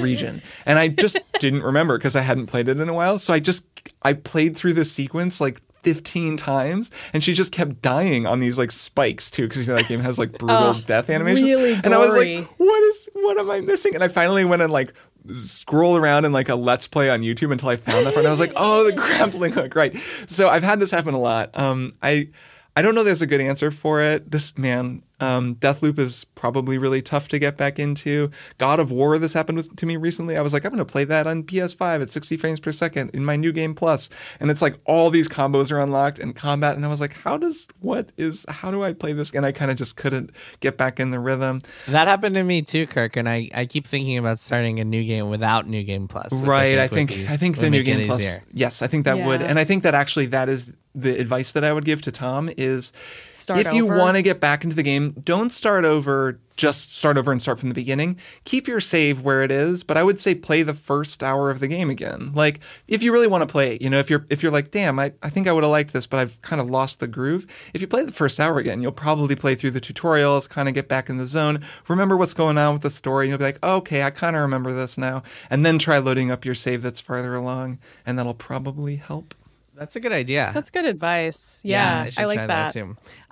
region and i just didn't remember because i hadn't played it in a while so i just i played through this sequence like 15 times and she just kept dying on these like spikes too because you know that game has like brutal oh, death animations really and i was like what is what am i missing and i finally went and like scroll around in like a let's play on youtube until i found that part and i was like oh the grappling hook. Right. So i've had this happen a lot. Um i I don't know there's a good answer for it. This man, um, Deathloop is probably really tough to get back into. God of War, this happened with, to me recently. I was like, I'm going to play that on PS5 at 60 frames per second in my new game plus. plus, and it's like all these combos are unlocked and combat, and I was like, how does what is how do I play this? And I kind of just couldn't get back in the rhythm. that happened to me too, Kirk, and I, I keep thinking about starting a new game without New Game Plus. which right i would think be- i think the new game plus easier. yes i think that would and i think that actually that is the advice that i would give to tom is Start if you want to get back into the game don't start over just start over and start from the beginning keep your save where it is but i would say play the first hour of the game again like if you really want to play it you know if you're if you're like damn i, I think i would have liked this but i've kind of lost the groove if you play the first hour again you'll probably play through the tutorials kind of get back in the zone remember what's going on with the story and you'll be like okay i kind of remember this now and then try loading up your save that's farther along and that'll probably help That's a good idea. That's good advice. Yeah, should I like try that.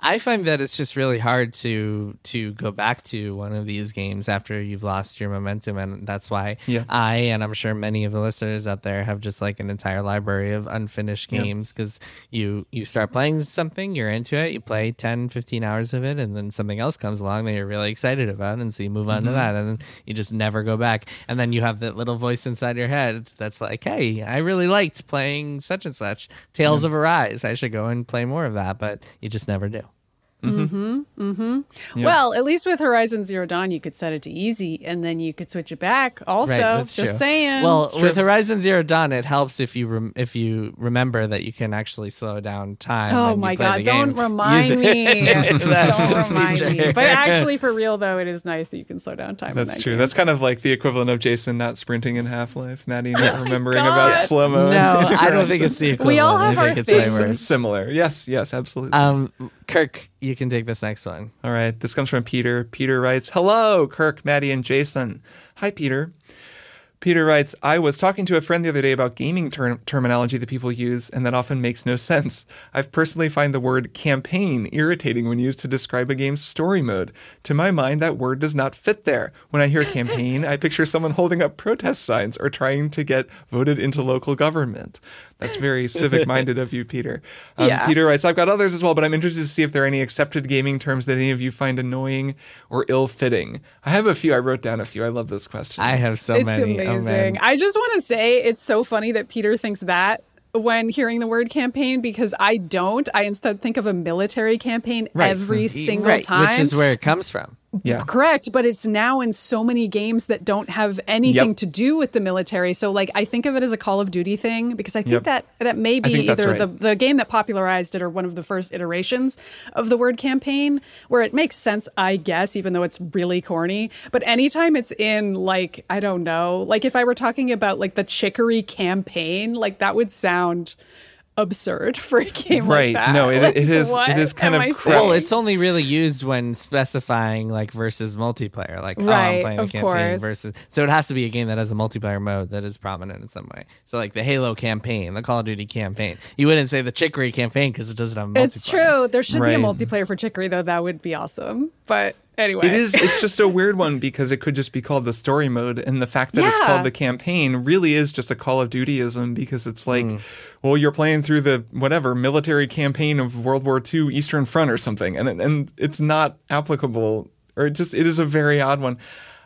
I find that it's just really hard to to go back to one of these games after you've lost your momentum, and that's why Yeah. I and I'm sure many of the listeners out there have just like an entire library of unfinished games because you you start playing something, you're into it, you play 10, 15 hours of it, and then something else comes along that you're really excited about, and so you move on Mm-hmm. to that, and then you just never go back, and then you have that little voice inside your head that's like, hey, I really liked playing such and such Tales of Arise. I should go and play more of that, but you just never do. Well, at least with Horizon Zero Dawn, you could set it to easy, and then you could switch it back. Also, that's just true. saying. Well, with Horizon Zero Dawn, it helps if you rem- if you remember that you can actually slow down time. Oh my god! Don't remind me. don't remind me. But actually, for real though, it is nice that you can slow down time. that's that true game. that's kind of like the equivalent of jason not sprinting in half-life maddy not remembering God. about slow-mo No, I don't think it's the equivalent. We all have I our think it's things. similar yes yes absolutely Um, Kirk, you can take this next one. All right, this comes from Peter. Peter writes, Hello, Kirk, Maddy, and Jason. Hi, Peter. Peter writes, I was talking to a friend the other day about gaming term- terminology that people use and that often makes no sense. I've personally find the word campaign irritating when used to describe a game's story mode. To my mind, that word does not fit there. When I hear campaign, I picture someone holding up protest signs or trying to get voted into local government. That's very civic minded of you, Peter. Um, Yeah. Peter writes, I've got others as well, but I'm interested to see if there are any accepted gaming terms that any of you find annoying or ill fitting. I have a few. I wrote down a few. I love this question. I have so it's many. Oh, amazing. man. I just want to say it's so funny that Peter thinks that when hearing the word campaign because I don't. I instead think of a military campaign Right. every single right, time. which is where it comes from. Yeah. Correct, but it's now in so many games that don't have anything Yep. to do with the military. So like I think of it as a Call of Duty thing because I think Yep. that that may be either right. the the game that popularized it or one of the first iterations of the word campaign where it makes sense, I guess, even though it's really corny. But anytime it's in like I don't know, like if I were talking about like the Chicory campaign, like that would sound absurd for a game Right. like that. No, it- Like, it is- it what is kind of I crap. Well, it's only really used when specifying like versus multiplayer, like oh, I'm Right, playing a of campaign course. versus. So it has to be a game that has a multiplayer mode that is prominent in some way. So like the Halo campaign, the Call of Duty campaign. You wouldn't say the Chicory campaign because it doesn't have multiplayer. It's true. There should be a multiplayer for Chicory, though. That would be awesome. But anyway, It is. It's just a weird one because it could just be called the story mode, and the fact that it's called the campaign really is just a Call of Dutyism because it's like, Hmm. well, you're playing through the whatever military campaign of World War II Eastern Front or something, and and it's not applicable, or it just it is a very odd one.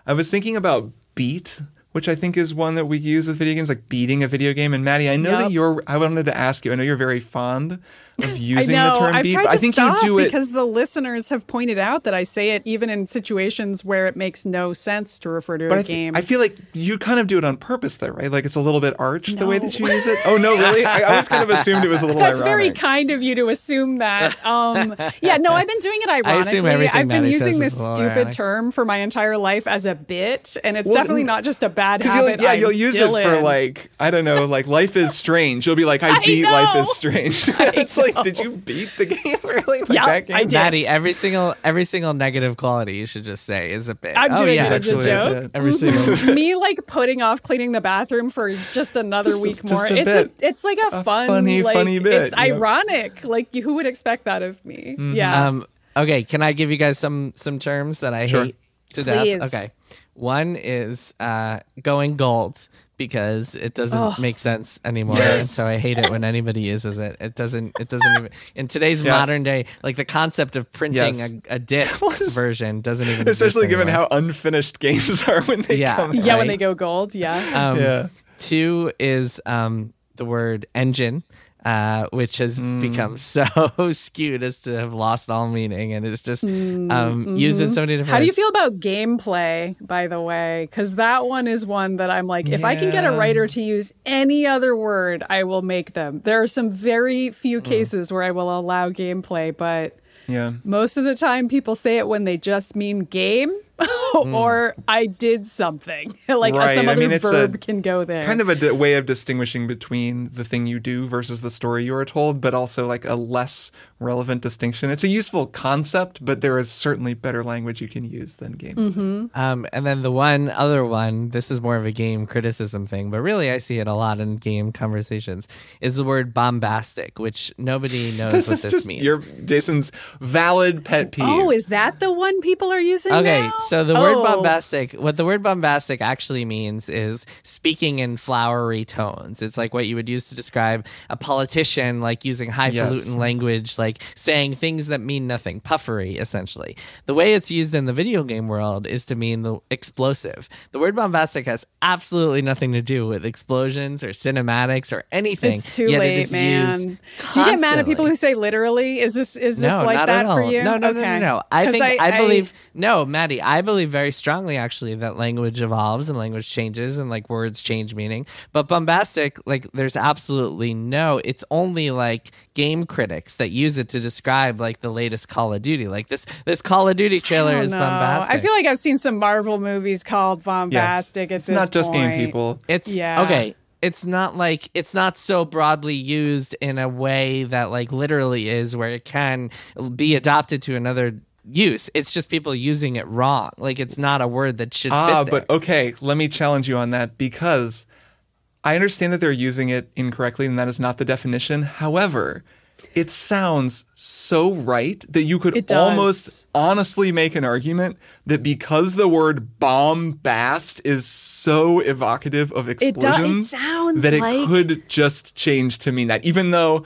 I was thinking about beat. Which I think is one that we use with video games, like beating a video game. And Maddy, I know that Yep. you're. I wanted to ask you. I know you're very fond of I using know. the term I've beat. tried to I think stop you do it because the listeners have pointed out that I say it even in situations where it makes no sense to refer to But a I, th- game. I feel like you kind of do it on purpose, though, right? Like it's a little bit arch the way that you use it. Oh no, really? I, I always kind of assumed it was a little. That's very kind of you to assume that. Um, yeah, no, I've been doing it ironically. assume everything I've been Maddy using says this is a little stupid ironic. term for my entire life as a bit, and it's Well, definitely not just a bad Because you'll, habit. yeah, I'm you'll use it still for like I don't know, like life is strange. You'll be like, I, I beat life is strange. it's like, did you beat the game really? Like Yeah, that game? I did. Maddy, every single every single negative quality you should just say is a bit. I'm oh, doing yeah. it as a Actually, I joke. did. Every single me like putting off cleaning the bathroom for just another Just week just more. a it's bit. a it's like a, A fun, funny, like, funny bit, It's yeah. Mm-hmm. ironic. Like who would expect that of me? Yeah. Um, okay, can I give you guys some some terms that I Sure. hate to Please. death? Okay, one is uh, going gold because it doesn't make sense anymore, and so I hate it when anybody uses it. It doesn't. It doesn't even in today's Yeah. modern day, like the concept of printing Yes. a, a disc version doesn't even. Especially given anymore. how unfinished games are when they Yeah. come. yeah, right. when they go gold. Yeah. Um, Yeah. Two is um, the word engine, uh, which has Mm. become so skewed as to have lost all meaning, and it's just um, used in so many different. Mm, mm-hmm. How do you feel about gameplay, by the way? Because that one is one that I'm like, if I can get a writer to use any other word, I will make them. There are some very few cases where I will allow gameplay, but Yeah. most of the time people say it when they just mean game or I did something. like Right, some I other mean, it's a verb can go there. Kind of a way of distinguishing between the thing you do versus the story you are told, but also like a less relevant distinction. It's a useful concept, but there is certainly better language you can use than game. Mm-hmm. Um, and then the one other one, this is more of a game criticism thing, but really I see it a lot in game conversations, is the word bombastic, which nobody knows what This what is this just means. your Jason's valid pet peeve. oh, is that the one people are using Okay, now? So the word Oh. bombastic, what the word bombastic actually means is speaking in flowery tones. It's like what you would use to describe a politician, like using highfalutin Yes. language, like saying things that mean nothing, puffery, essentially. The way it's used in the video game world is to mean the explosive. The word bombastic has absolutely nothing to do with explosions or cinematics or anything. It's too it late, man. Do you get mad at people who say literally? Is this is this no, like that for you? No, no, no, Okay. no, no. I 'Cause think I, believe no, Maddy. I believe very strongly actually that language evolves and language changes and like words change meaning. But bombastic, like there's absolutely no. It's only like game critics that use it to describe like the latest Call of Duty. Like this this Call of Duty trailer is know. bombastic. I feel like I've seen some Marvel movies called bombastic. At it's not just game people. It's Yeah. okay. It's not like it's not so broadly used in a way that like literally is where it can be adopted to another use. It's just people using it wrong. Like it's not a word that should Ah, fit there. but okay, let me challenge you on that because I understand that they're using it incorrectly and that is not the definition. However, it sounds so right that you could almost honestly make an argument that because the word bombast is so evocative of does- it explosions sounds that it like- could just change to mean that even though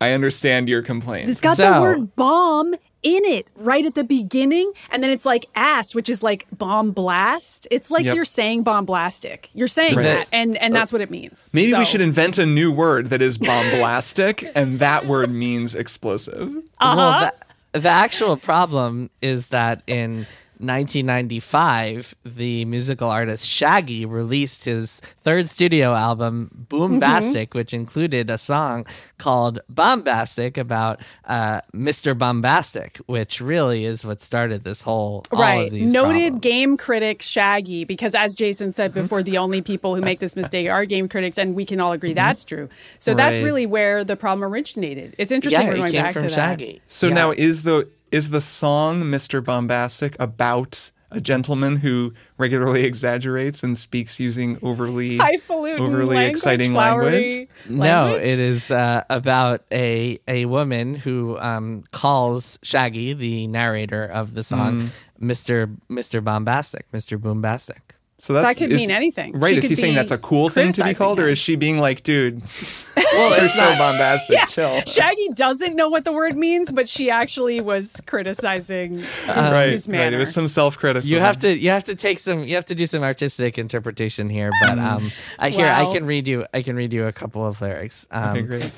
I understand your complaint. It's got So- the word bomb in it right at the beginning, and then it's like ass, which is like bomb blast. It's like Yep. you're saying bomblastic. You're saying Right. that, and and that's what it means. Maybe we should invent a new word that is bomblastic, and that word means explosive. Uh-huh. Well, the, the actual problem is that in 1995, the musical artist Shaggy released his third studio album, Boombastic, which included a song called Bombastic about uh, Mr. Bombastic, which really is what started this whole all right. of these Noted problems. game critic Shaggy, because as Jason said Mm-hmm. before, the only people who make this mistake are game critics, and we can all agree that's true. So that's really where the problem originated. It's interesting Yeah, we're it came back from to that. Shaggy. So Yeah. now is the is the song Mr. Bombastic about a gentleman who regularly exaggerates and speaks using overly Highfalutin overly language, exciting flowery language? No, it is uh, about a a woman who um, calls Shaggy, the narrator of the song, Mm. Mister Mister Bombastic, Mister Boombastic. So that's, That could is- mean anything. Right. She is he saying that's a cool thing to be criticizing called, or is she being like, dude, well, you're so bombastic, chill. Shaggy doesn't know what the word means, but she actually was criticizing his, right, his right. It was some self criticism. You have to you have to take some you have to do some artistic interpretation here, but um, I here I can read you I can read you a couple of lyrics. Um, Okay, great.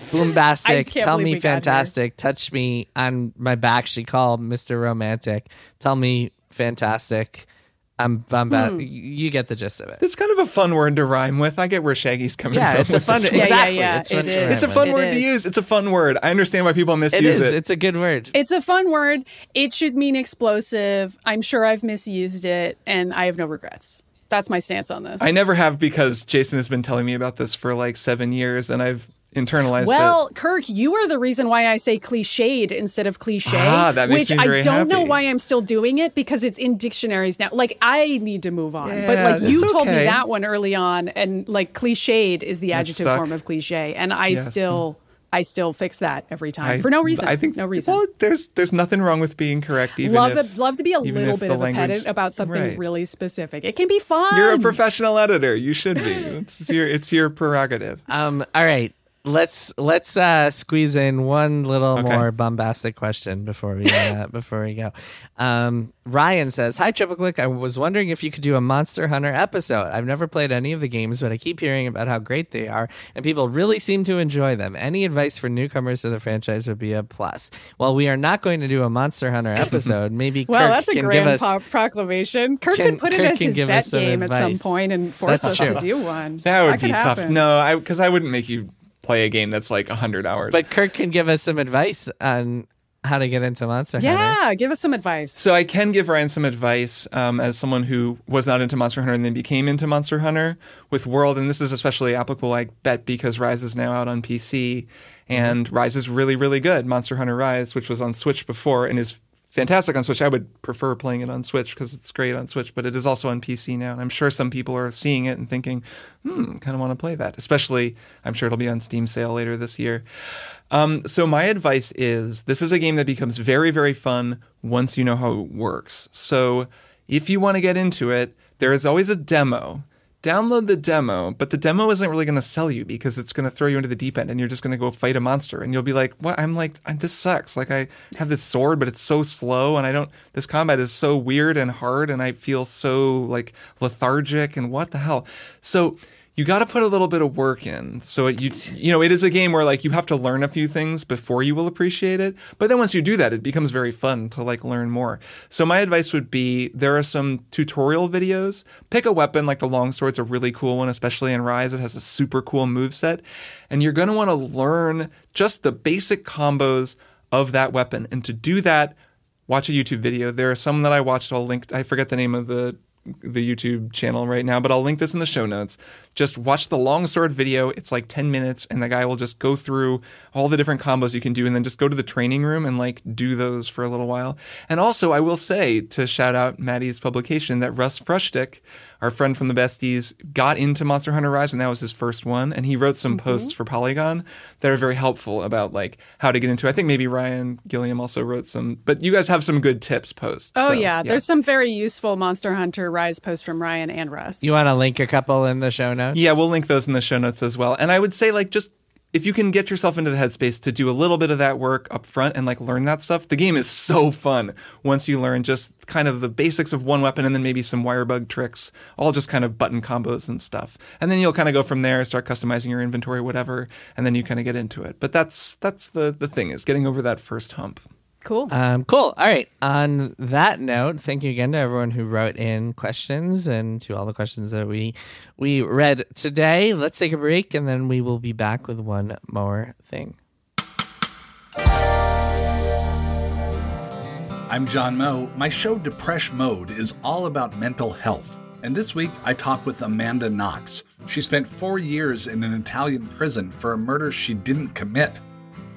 I tell me we got here. fantastic, touch me on my back. She called Mister Romantic. Tell me fantastic. I'm, I'm Hmm. you get the gist of it. It's kind of a fun word to rhyme with. I get where Shaggy's coming Yeah, from. it's a with fun this Yeah, yeah, exactly. yeah, It's it to It's a fun It word to use. It's a fun word. I understand why people misuse is. it. It's a good word. It's a fun word. It should mean explosive. I'm sure I've misused it, and I have no regrets. That's my stance on this. I never have because Jason has been telling me about this for like seven years, and I've internalized Well, it. Kirk, you are the reason why I say cliched instead of cliche. Ah, that makes which me very I don't know why I'm still doing it because it's in dictionaries now. Like I need to move on. yeah, but like you it's told me that one early on, and like cliched is the adjective form of cliche, and I Yes. still. I still fix that every time I- for no reason. I think no reason. Well, there's there's nothing wrong with being correct. Even love if, it, love to be a little bit the of a language- pedant about something Right. really specific. It can be fun. You're a professional editor. You should be. It's, it's your it's your prerogative. Um, all right. Let's let's uh, squeeze in one little Okay. more bombastic question before we uh, before we go. Um, Ryan says, "Hi Triple Click. I was wondering if you could do a Monster Hunter episode. I've never played any of the games, but I keep hearing about how great they are, and people really seem to enjoy them. Any advice for newcomers to the franchise would be a plus. Well, we are not going to do a Monster Hunter episode, maybe Well, Kirk that's a can grand give us pro- proclamation. Kirk Can- could put Kirk it as his bet us some game at some point and force That's us true. to do one. That would could be tough. happen. No, I because I wouldn't make you play a game that's like hundred hours. But Kirk can give us some advice on how to get into Monster Hunter. Yeah, give us some advice. So I can give Ryan some advice um, as someone who was not into Monster Hunter and then became into Monster Hunter with World, and this is especially applicable, I bet, because Rise is now out on PC, and Rise is really, really good. Monster Hunter Rise, which was on Switch before and is fantastic on Switch. I would prefer playing it on Switch because it's great on Switch, but it is also on PC now, and I'm sure some people are seeing it and thinking, hmm, kind of want to play that. Especially, I'm sure it'll be on Steam sale later this year. Um, so my advice is this is a game that becomes very, very fun once you know how it works. So if you want to get into it, there is always a demo. Download the demo, but the demo isn't really going to sell you because it's going to throw you into the deep end and you're just going to go fight a monster and you'll be like, "What? I'm like this sucks. Like I have this sword, but it's so slow and I don't this combat is so weird and hard and I feel so like lethargic and what the hell." So you got to put a little bit of work in. So it, you you know it is a game where like you have to learn a few things before you will appreciate it. But then once you do that, it becomes very fun to like learn more. So my advice would be there are some tutorial videos. Pick a weapon like the longsword's a really cool one, especially in Rise. It has a super cool move set, and you're going to want to learn just the basic combos of that weapon. And to do that, watch a YouTube video. There are some that I watched. I'll link. I forget the name of the the YouTube channel right now, but I'll link this in the show notes. Just watch the longsword video. It's like 10 minutes, and the guy will just go through all the different combos you can do, and then just go to the training room and like do those for a little while. And also, I will say to shout out Maddy's publication that Russ Frushtick, our friend from the Besties, got into Monster Hunter Rise, and that was his first one. And he wrote some mm-hmm. posts for Polygon that are very helpful about like how to get into. it. I think maybe Ryan Gilliam also wrote some, but you guys have some good tips posts. Oh so, yeah. there's some very useful Monster Hunter Rise posts from Ryan and Russ. You want to link a couple in the show notes? Yeah, we'll link those in the show notes as well. And I would say, like, just if you can get yourself into the headspace to do a little bit of that work up front and like learn that stuff, the game is so fun once you learn just kind of the basics of one weapon and then maybe some wirebug tricks, all just kind of button combos and stuff. And then you'll kind of go from there, start customizing your inventory, whatever, and then you kind of get into it. But that's that's the the thing is getting over that first hump. Cool. Um, cool. All right. On that note, thank you again to everyone who wrote in questions and to all the questions that we we read today. Let's take a break and then we will be back with one more thing. I'm John Moe. My show Depresh Mode is all about mental health. And this week I talked with Amanda Knox. She spent four years in an Italian prison for a murder she didn't commit.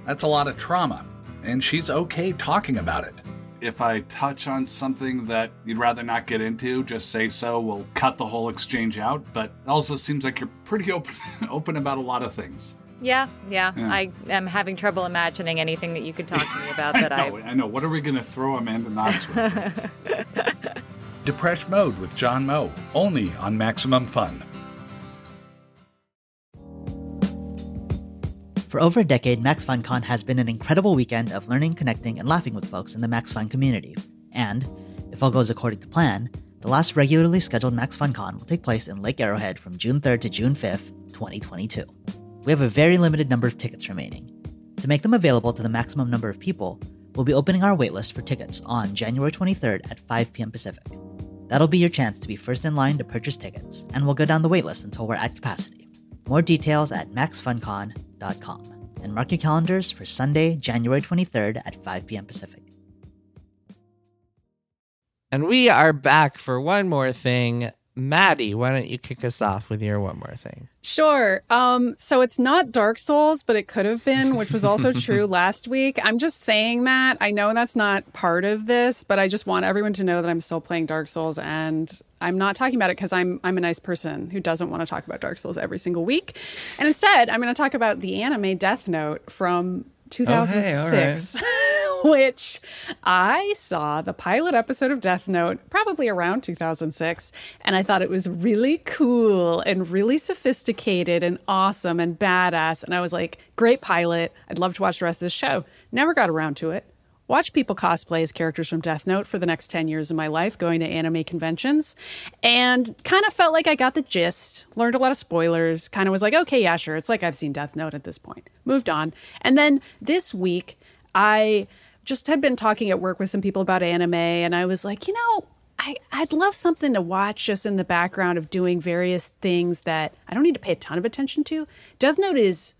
That's a lot of trauma, and she's okay talking about it. If I touch on something that you'd rather not get into, just say so. We'll cut the whole exchange out, but it also seems like you're pretty open, open about a lot of things. Yeah, yeah, I am having trouble imagining anything that you could talk to me about that I I. know, I know. What are we going to throw Amanda Knox with? Depresh Mode with John Moe, only on Maximum Fun. For over a decade, Max has been an incredible weekend of learning, connecting, and laughing with folks in the Max Fun community. And, if all goes according to plan, the last regularly scheduled Max will take place in Lake Arrowhead from June 3rd to June 5th, 2022. We have a very limited number of tickets remaining. To make them available to the maximum number of people, we'll be opening our waitlist for tickets on January 23rd at 5 p.m. Pacific. That'll be your chance to be first in line to purchase tickets, and we'll go down the waitlist until we're at capacity. More details at maxfuncon.com. And mark your calendars for Sunday, January 23rd at 5 p.m. Pacific. And we are back for one more thing. Maddy, why don't you kick us off with your one more thing? Sure. Um, so it's not Dark Souls, but it could have been, which was also true last week. I'm just saying that. I know that's not part of this, but I just want everyone to know that I'm still playing Dark Souls and I'm not talking about it because I'm I'm a nice person who doesn't want to talk about Dark Souls every single week. And instead, I'm going to talk about the anime Death Note from 2006. which I saw the pilot episode of Death Note probably around 2006, and I thought it was really cool and really sophisticated and awesome and badass. And I was like, great pilot. I'd love to watch the rest of the show. Never got around to it. Watch people cosplay as characters from Death Note for the next 10 years of my life, going to anime conventions, and kind of felt like I got the gist, learned a lot of spoilers, kind of was like, okay, yeah, sure. It's like I've seen Death Note at this point. Moved on. And then this week, I just had been talking at work with some people about anime, and I was like, you know, I, I'd love something to watch just in the background of doing various things that I don't need to pay a ton of attention to. Death Note is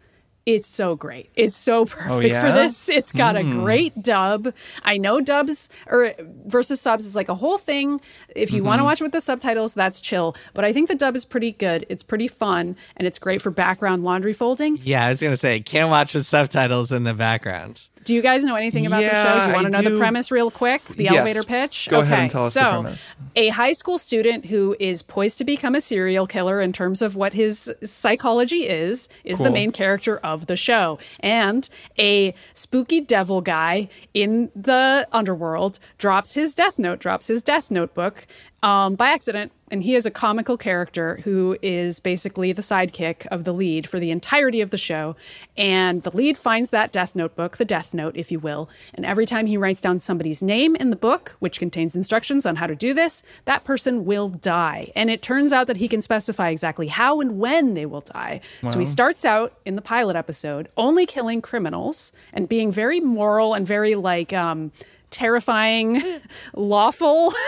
it's so great. It's so perfect yeah? for this. It's got a hmm. great dub. I know dubs or versus subs is like a whole thing. If you want to mm-hmm. watch it with the subtitles, that's chill. But I think the dub is pretty good. It's pretty fun and it's great for background laundry folding. Yeah, I was gonna say, can't watch the subtitles in the background. Do you guys know anything about the show? Do you want I to know do. the premise real quick? The Yes. elevator pitch? Go okay. ahead and tell us the so, premise. A high school student who is poised to become a serial killer in terms of what his psychology is, is the main character of the show. And a spooky devil guy in the underworld drops his death note, drops his death notebook um, by accident. And he is a comical character who is basically the sidekick of the lead for the entirety of the show. And the lead finds that death notebook, the death note, if you will. And every time he writes down somebody's name in the book, which contains instructions on how to do this, that person will die. And it turns out that he can specify exactly how and when they will die. So he starts out in the pilot episode only killing criminals and being very moral and very like, um, terrifying, lawful.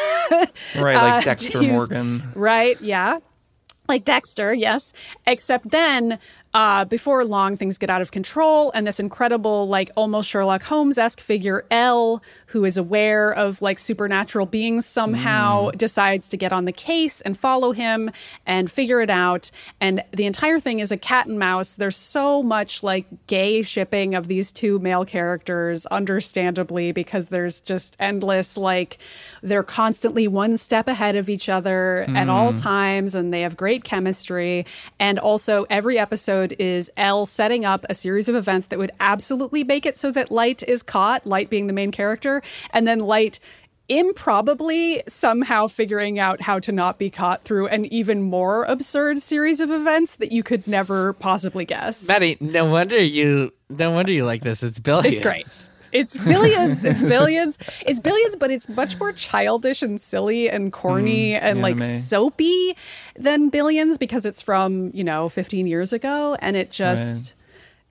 Right, Uh, like Dexter he's- Morgan. Right, yeah. Like Dexter, yes. Except then, uh, before long, things get out of control, and this incredible, like almost Sherlock Holmes esque figure, L, who is aware of like supernatural beings somehow, decides to get on the case and follow him and figure it out. And the entire thing is a cat and mouse. There's so much like gay shipping of these two male characters, understandably, because there's just endless, like, they're constantly one step ahead of each other at all times, and they have great chemistry. And also, every episode is L setting up a series of events that would absolutely make it so that Light is caught, Light being the main character, and then Light improbably somehow figuring out how to not be caught through an even more absurd series of events that you could never possibly guess. Maddy, no wonder you no wonder you like this. It's billions. It's great. It's billions. It's billions. It's billions, but it's much more childish and silly and corny mm, and like anime. soapy than billions because it's from, you know, 15 years ago. And it just,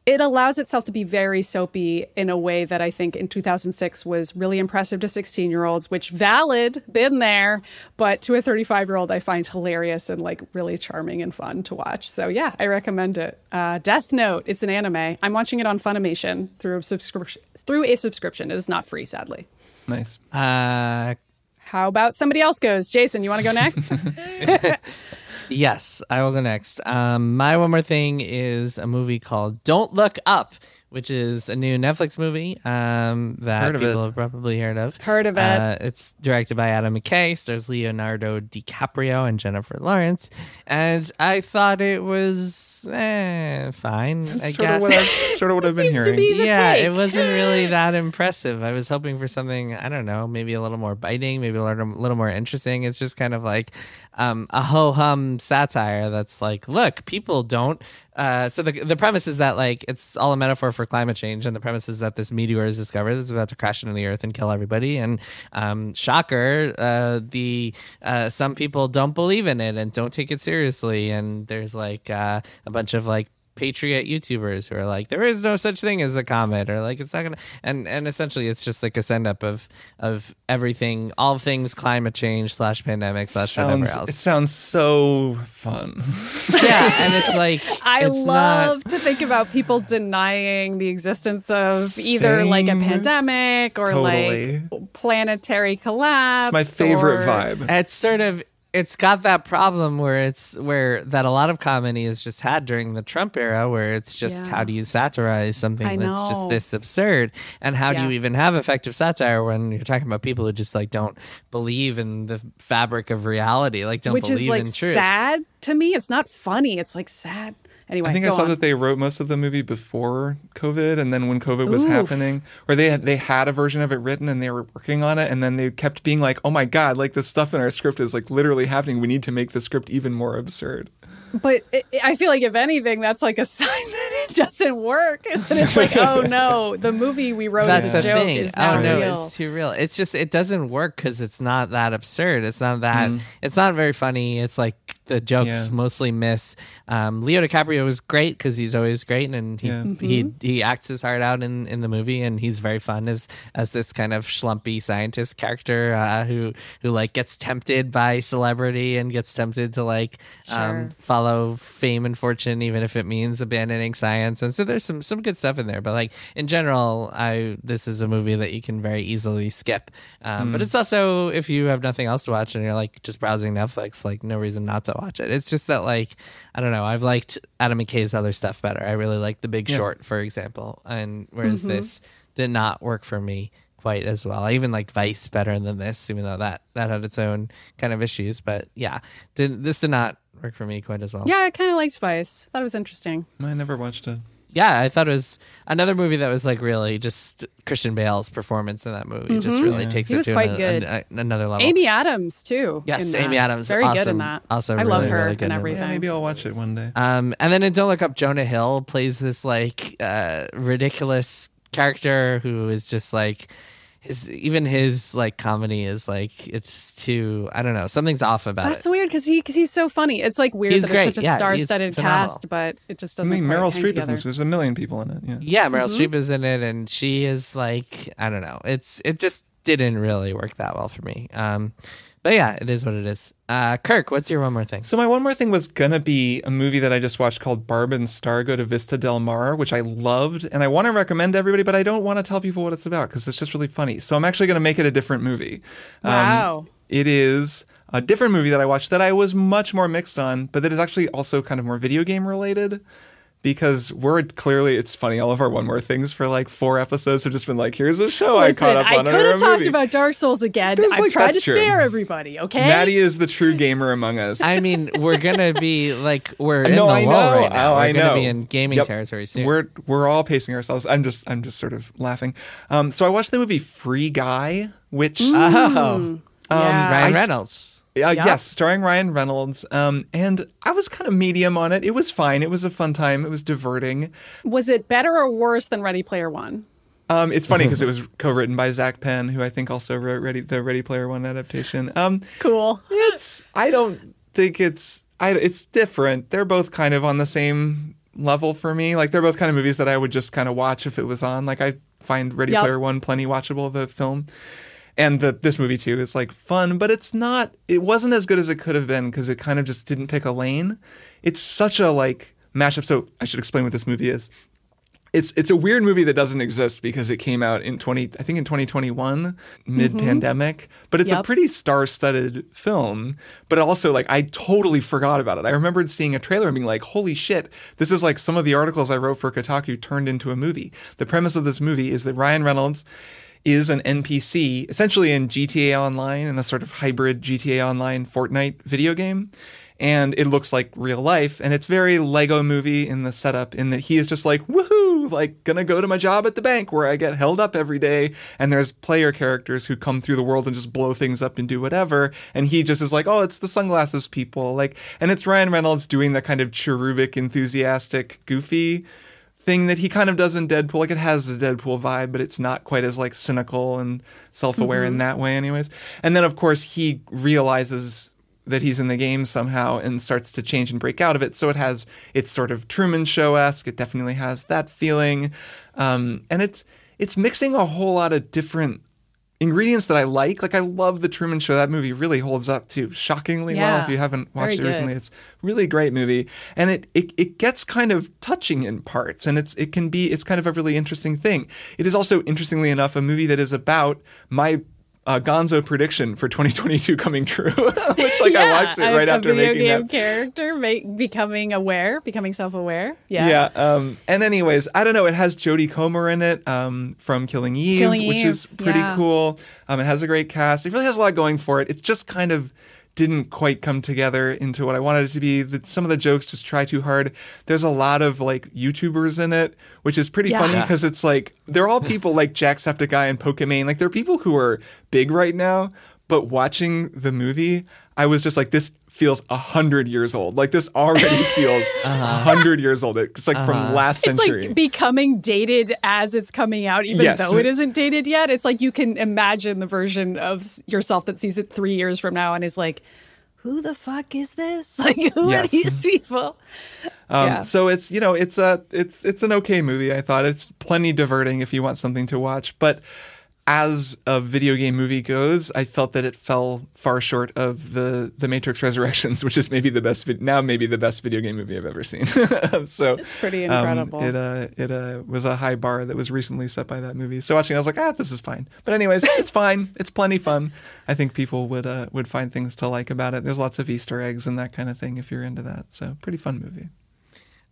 it allows itself to be very soapy in a way that I think in 2006 was really impressive to 16 year olds, which valid, been there, but to a 35 year old, I find hilarious and like really charming and fun to watch. So yeah, I recommend it. Uh, Death Note, it's an anime. I'm watching it on Funimation through a subscription. Through a subscription, it is not free, sadly. Nice. Uh, How about somebody else goes? Jason, you want to go next? Yes, I will go next. Um, my one more thing is a movie called Don't Look Up, which is a new Netflix movie um, that Heard people it. have probably heard of. Heard of it. Uh, it's directed by Adam McKay, stars Leonardo DiCaprio and Jennifer Lawrence, and I thought it was eh, fine. I sort guess. of what I've, sort of what I've been hearing. be yeah, take. it wasn't really that impressive. I was hoping for something, I don't know, maybe a little more biting, maybe a little, little more interesting. It's just kind of like um, a ho hum satire that's like, look, people don't. Uh, so the the premise is that like it's all a metaphor for climate change, and the premise is that this meteor is discovered that's about to crash into the earth and kill everybody. And um, shocker, uh, the uh, some people don't believe in it and don't take it seriously. And there's like uh, a bunch of like patriot YouTubers who are like, there is no such thing as a comet, or like it's not gonna, and and essentially it's just like a send up of of everything, all things climate change slash pandemic slash whatever Sounds, else. it sounds so fun. yeah, and it's like I it's love Not, to think about people denying the existence of either like a pandemic or Totally. like planetary collapse. It's my favorite or- vibe. it's sort of it's got that problem where it's where that a lot of comedy has just had during the Trump era, where it's just Yeah. how do you satirize something that's just this absurd, and how do you even have effective satire when you're talking about people who just like don't believe in the fabric of reality, like don't which believe is like in truth. sad to me. It's not funny. It's like sad. Anyway, I think I saw on. that they wrote most of the movie before COVID, and then when COVID was Oof. happening, or they had they had a version of it written and they were working on it, and then they kept being like, "Oh my god, like this stuff in our script is like literally happening. We need to make the script even more absurd." But it, I feel like if anything, that's like a sign that it doesn't work. Is that it's like, oh no, the movie we wrote That's as a joke thing. is now oh no, real. it's too real. It's just it doesn't work because it's not that absurd. It's not that. Mm. It's not very funny. It's like the jokes Yeah. mostly miss. Um, Leo DiCaprio was great because he's always great, and he Yeah. he he acts his heart out in, in the movie, and he's very fun as as this kind of schlumpy scientist character uh, who who like gets tempted by celebrity and gets tempted to like Sure. um, follow fame and fortune, even if it means abandoning science. And so there's some some good stuff in there. But like in general, I this is a movie that you can very easily skip. Um, But it's also if you have nothing else to watch and you're like just browsing Netflix, like no reason not to watch it. It's just that like I don't know. I've liked Adam McKay's other stuff better. I really like The Big Yeah. Short, for example, and whereas mm-hmm. this did not work for me quite as well. I even liked Vice better than this, even though that that had its own kind of issues. But yeah, did this did not work for me quite as well. Yeah, I kind of liked Vice. Thought it was interesting. I never watched it. Yeah, I thought it was another movie that was like really just Christian Bale's performance in that movie just really Yeah. takes He it was to quite an- good. an- another level. Amy Adams too. Yes, in that. Amy Adams, very good in that. Also I love her really and in everything. Yeah, maybe I'll watch it one day. Um, and then in Don't Look Up, Jonah Hill plays this like uh, ridiculous character who is just like his even his like comedy is like it's too I don't know something's off about That's it. weird because he cause he's so funny. It's like weird He's that great. it's such a Yeah, star-studded cast, but it just doesn't. I mean, Meryl Streep is in together. this. There's a million people in it. Yeah. Yeah, Meryl Mm-hmm. Streep is in it, and she is like I don't know. It's it just didn't really work that well for me. Um, but yeah, it is what it is. Uh, Kirk, what's your one more thing? So my one more thing was gonna be a movie that I just watched called Barb and Star Go to Vista Del Mar, which I loved, and I want to recommend to everybody, but I don't want to tell people what it's about because it's just really funny. So I'm actually gonna make it a different movie. Um, Wow. it is a different movie that I watched that I was much more mixed on, but that is actually also kind of more video game related. Because we're clearly, it's funny. All of our one more things for like four episodes have just been like, here's a show I caught up on. I could have talked movie. about Dark Souls again. There's, I've like, tried to true. spare everybody. Okay. Maddy is the true gamer among us. I mean, we're gonna be like we're in No, the I lull know. right now. Oh, we're I gonna know. be in gaming Yep. territory soon. We're we're all pacing ourselves. I'm just I'm just sort of laughing. Um, so I watched the movie Free Guy, which oh, um, Yeah. Ryan I- Reynolds. uh, yes, starring Ryan Reynolds. Um, and I was kind of medium on it. It was fine. It was a fun time. It was diverting. Was it better or worse than Ready Player One? Um, it's funny because it was co-written by Zak Penn, who I think also wrote Ready the Ready Player One adaptation. Um, Cool. it's I don't think it's I it's different. They're both kind of on the same level for me. Like they're both kind of movies that I would just kind of watch if it was on. Like I find Ready Yep. Player One plenty watchable, the film. And the this movie too is like fun, but it's not it wasn't as good as it could have been because it kind of just didn't pick a lane. It's such a like mashup. So I should explain what this movie is. It's it's a weird movie that doesn't exist because it came out in 20 I think in 2021 mid pandemic mm-hmm. but it's a pretty star-studded film. But also like I totally forgot about it. I remembered seeing a trailer and being like holy shit this is like some of the articles I wrote for Kotaku turned into a movie. The premise of this movie is that Ryan Reynolds is an NPC essentially in GTA Online in a sort of hybrid GTA Online Fortnite video game. And it looks like real life. And it's very Lego movie in the setup, in that he is just like, woohoo, like gonna go to my job at the bank where I get held up every day. And there's player characters who come through the world and just blow things up and do whatever. And he just is like, oh, it's the sunglasses people. Like, and it's Ryan Reynolds doing that kind of cherubic, enthusiastic, goofy thing that he kind of does in Deadpool. Like it has a Deadpool vibe, but it's not quite as like cynical and self-aware in that way, anyways. And then of course he realizes that he's in the game somehow and starts to change and break out of it. So it has it's sort of Truman Show esque. It definitely has that feeling, um, and it's it's mixing a whole lot of different ingredients that I like. Like I love the Truman Show. That movie really holds up too, shockingly well. If you haven't watched it good. recently, it's really great movie, and it, it it gets kind of touching in parts, and it's it can be it's kind of a really interesting thing. It is also interestingly enough a movie that is about my. Uh, Gonzo prediction for 2022 coming true, which like I watched it right a after video making game that. character make, becoming aware, becoming self-aware. Yeah. Yeah. Um, and anyways, I don't know. It has Jodie Comer in it um, from Killing Eve, Killing which is pretty yeah. cool. Um, it has a great cast. It really has a lot going for it. It's just kind of didn't quite come together into what I wanted it to be. The, some of the jokes just try too hard. There's a lot of like YouTubers in it, which is pretty Yeah. funny because it's like they're all people like Jacksepticeye and Pokimane. Like they're people who are big right now. But watching the movie, I was just like, this feels a hundred years old. Like this already feels a hundred years old. It's like from last century. It's like becoming dated as it's coming out, even Yes. though it isn't dated yet. It's like you can imagine the version of yourself that sees it three years from now and is like, who the fuck is this? Like, who Yes. are these people? Um, Yeah. So it's you know it's a it's it's an okay movie. I thought it's plenty diverting if you want something to watch, but as a video game movie goes, I felt that it fell far short of the the Matrix Resurrections, which is maybe the best now maybe the best video game movie I've ever seen. so It's pretty um, incredible. it uh, it uh, was a high bar that was recently set by that movie. So watching, it, I was like, ah, this is fine. But anyways, it's fine. It's plenty fun. I think people would uh, would find things to like about it. There's lots of Easter eggs and that kind of thing if you're into that. So pretty fun movie.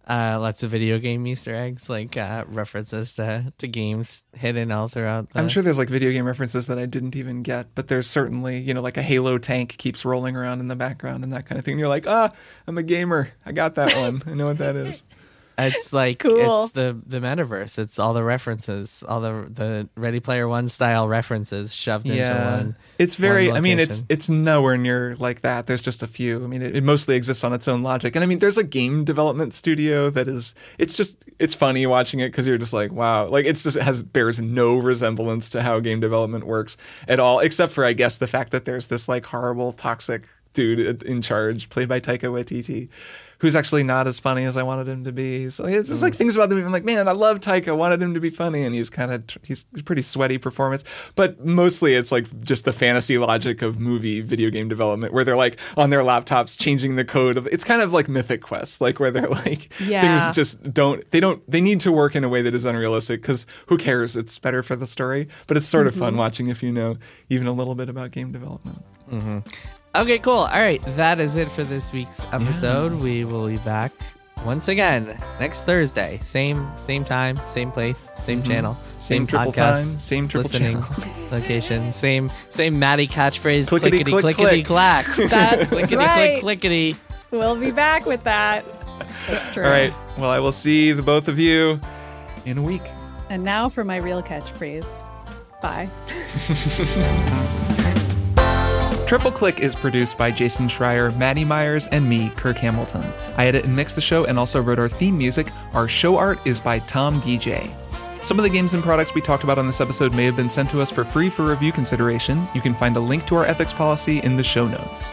Uh, lots of video game Easter eggs, like uh, references to, to games hidden all throughout. The, I'm sure there's like video game references that I didn't even get, but there's certainly, you know, like a Halo tank keeps rolling around in the background and that kind of thing. And you're like, ah, I'm a gamer. I got that one. I know what that is. It's like Cool. it's the the metaverse. It's all the references, all the the Ready Player One style references shoved into one. It's very, one I mean, it's it's nowhere near like that. There's just a few. I mean, it, it mostly exists on its own logic. And I mean, there's a game development studio that is, it's just, it's funny watching it because you're just like, wow. Like, it's just, it has, bears no resemblance to how game development works at all, except for, I guess, the fact that there's this like horrible, toxic dude in charge, played by Taika Waititi, who's actually not as funny as I wanted him to be. So it's just like mm. things about the movie. I'm like, man, I love Taika. I wanted him to be funny, and he's kind of he's pretty sweaty performance. But mostly, it's like just the fantasy logic of movie video game development, where they're like on their laptops changing the code of. It's kind of like Mythic Quest, like where they're like Yeah. things just don't they don't they need to work in a way that is unrealistic because who cares? It's better for the story. But it's sort of fun mm-hmm. watching if you know even a little bit about game development. Mm-hmm. Okay, cool. All right, that is it for this week's episode. We will be back once again next Thursday. Same same time, same place, same channel, Mm-hmm. Same triple podcast, time, same triple listening channel. location, same same Maddy catchphrase. Clickety clickety click clickety click. clack. That's clickety right. click clickety. We'll be back with that. That's true. All right. Well, I will see the both of you in a week. And now for my real catchphrase. Bye. Triple Click is produced by Jason Schreier, Maddy Myers, and me, Kirk Hamilton. I edit and mix the show and also wrote our theme music. Our show art is by Tom DJ. Some of the games and products we talked about on this episode may have been sent to us for free for review consideration. You can find a link to our ethics policy in the show notes.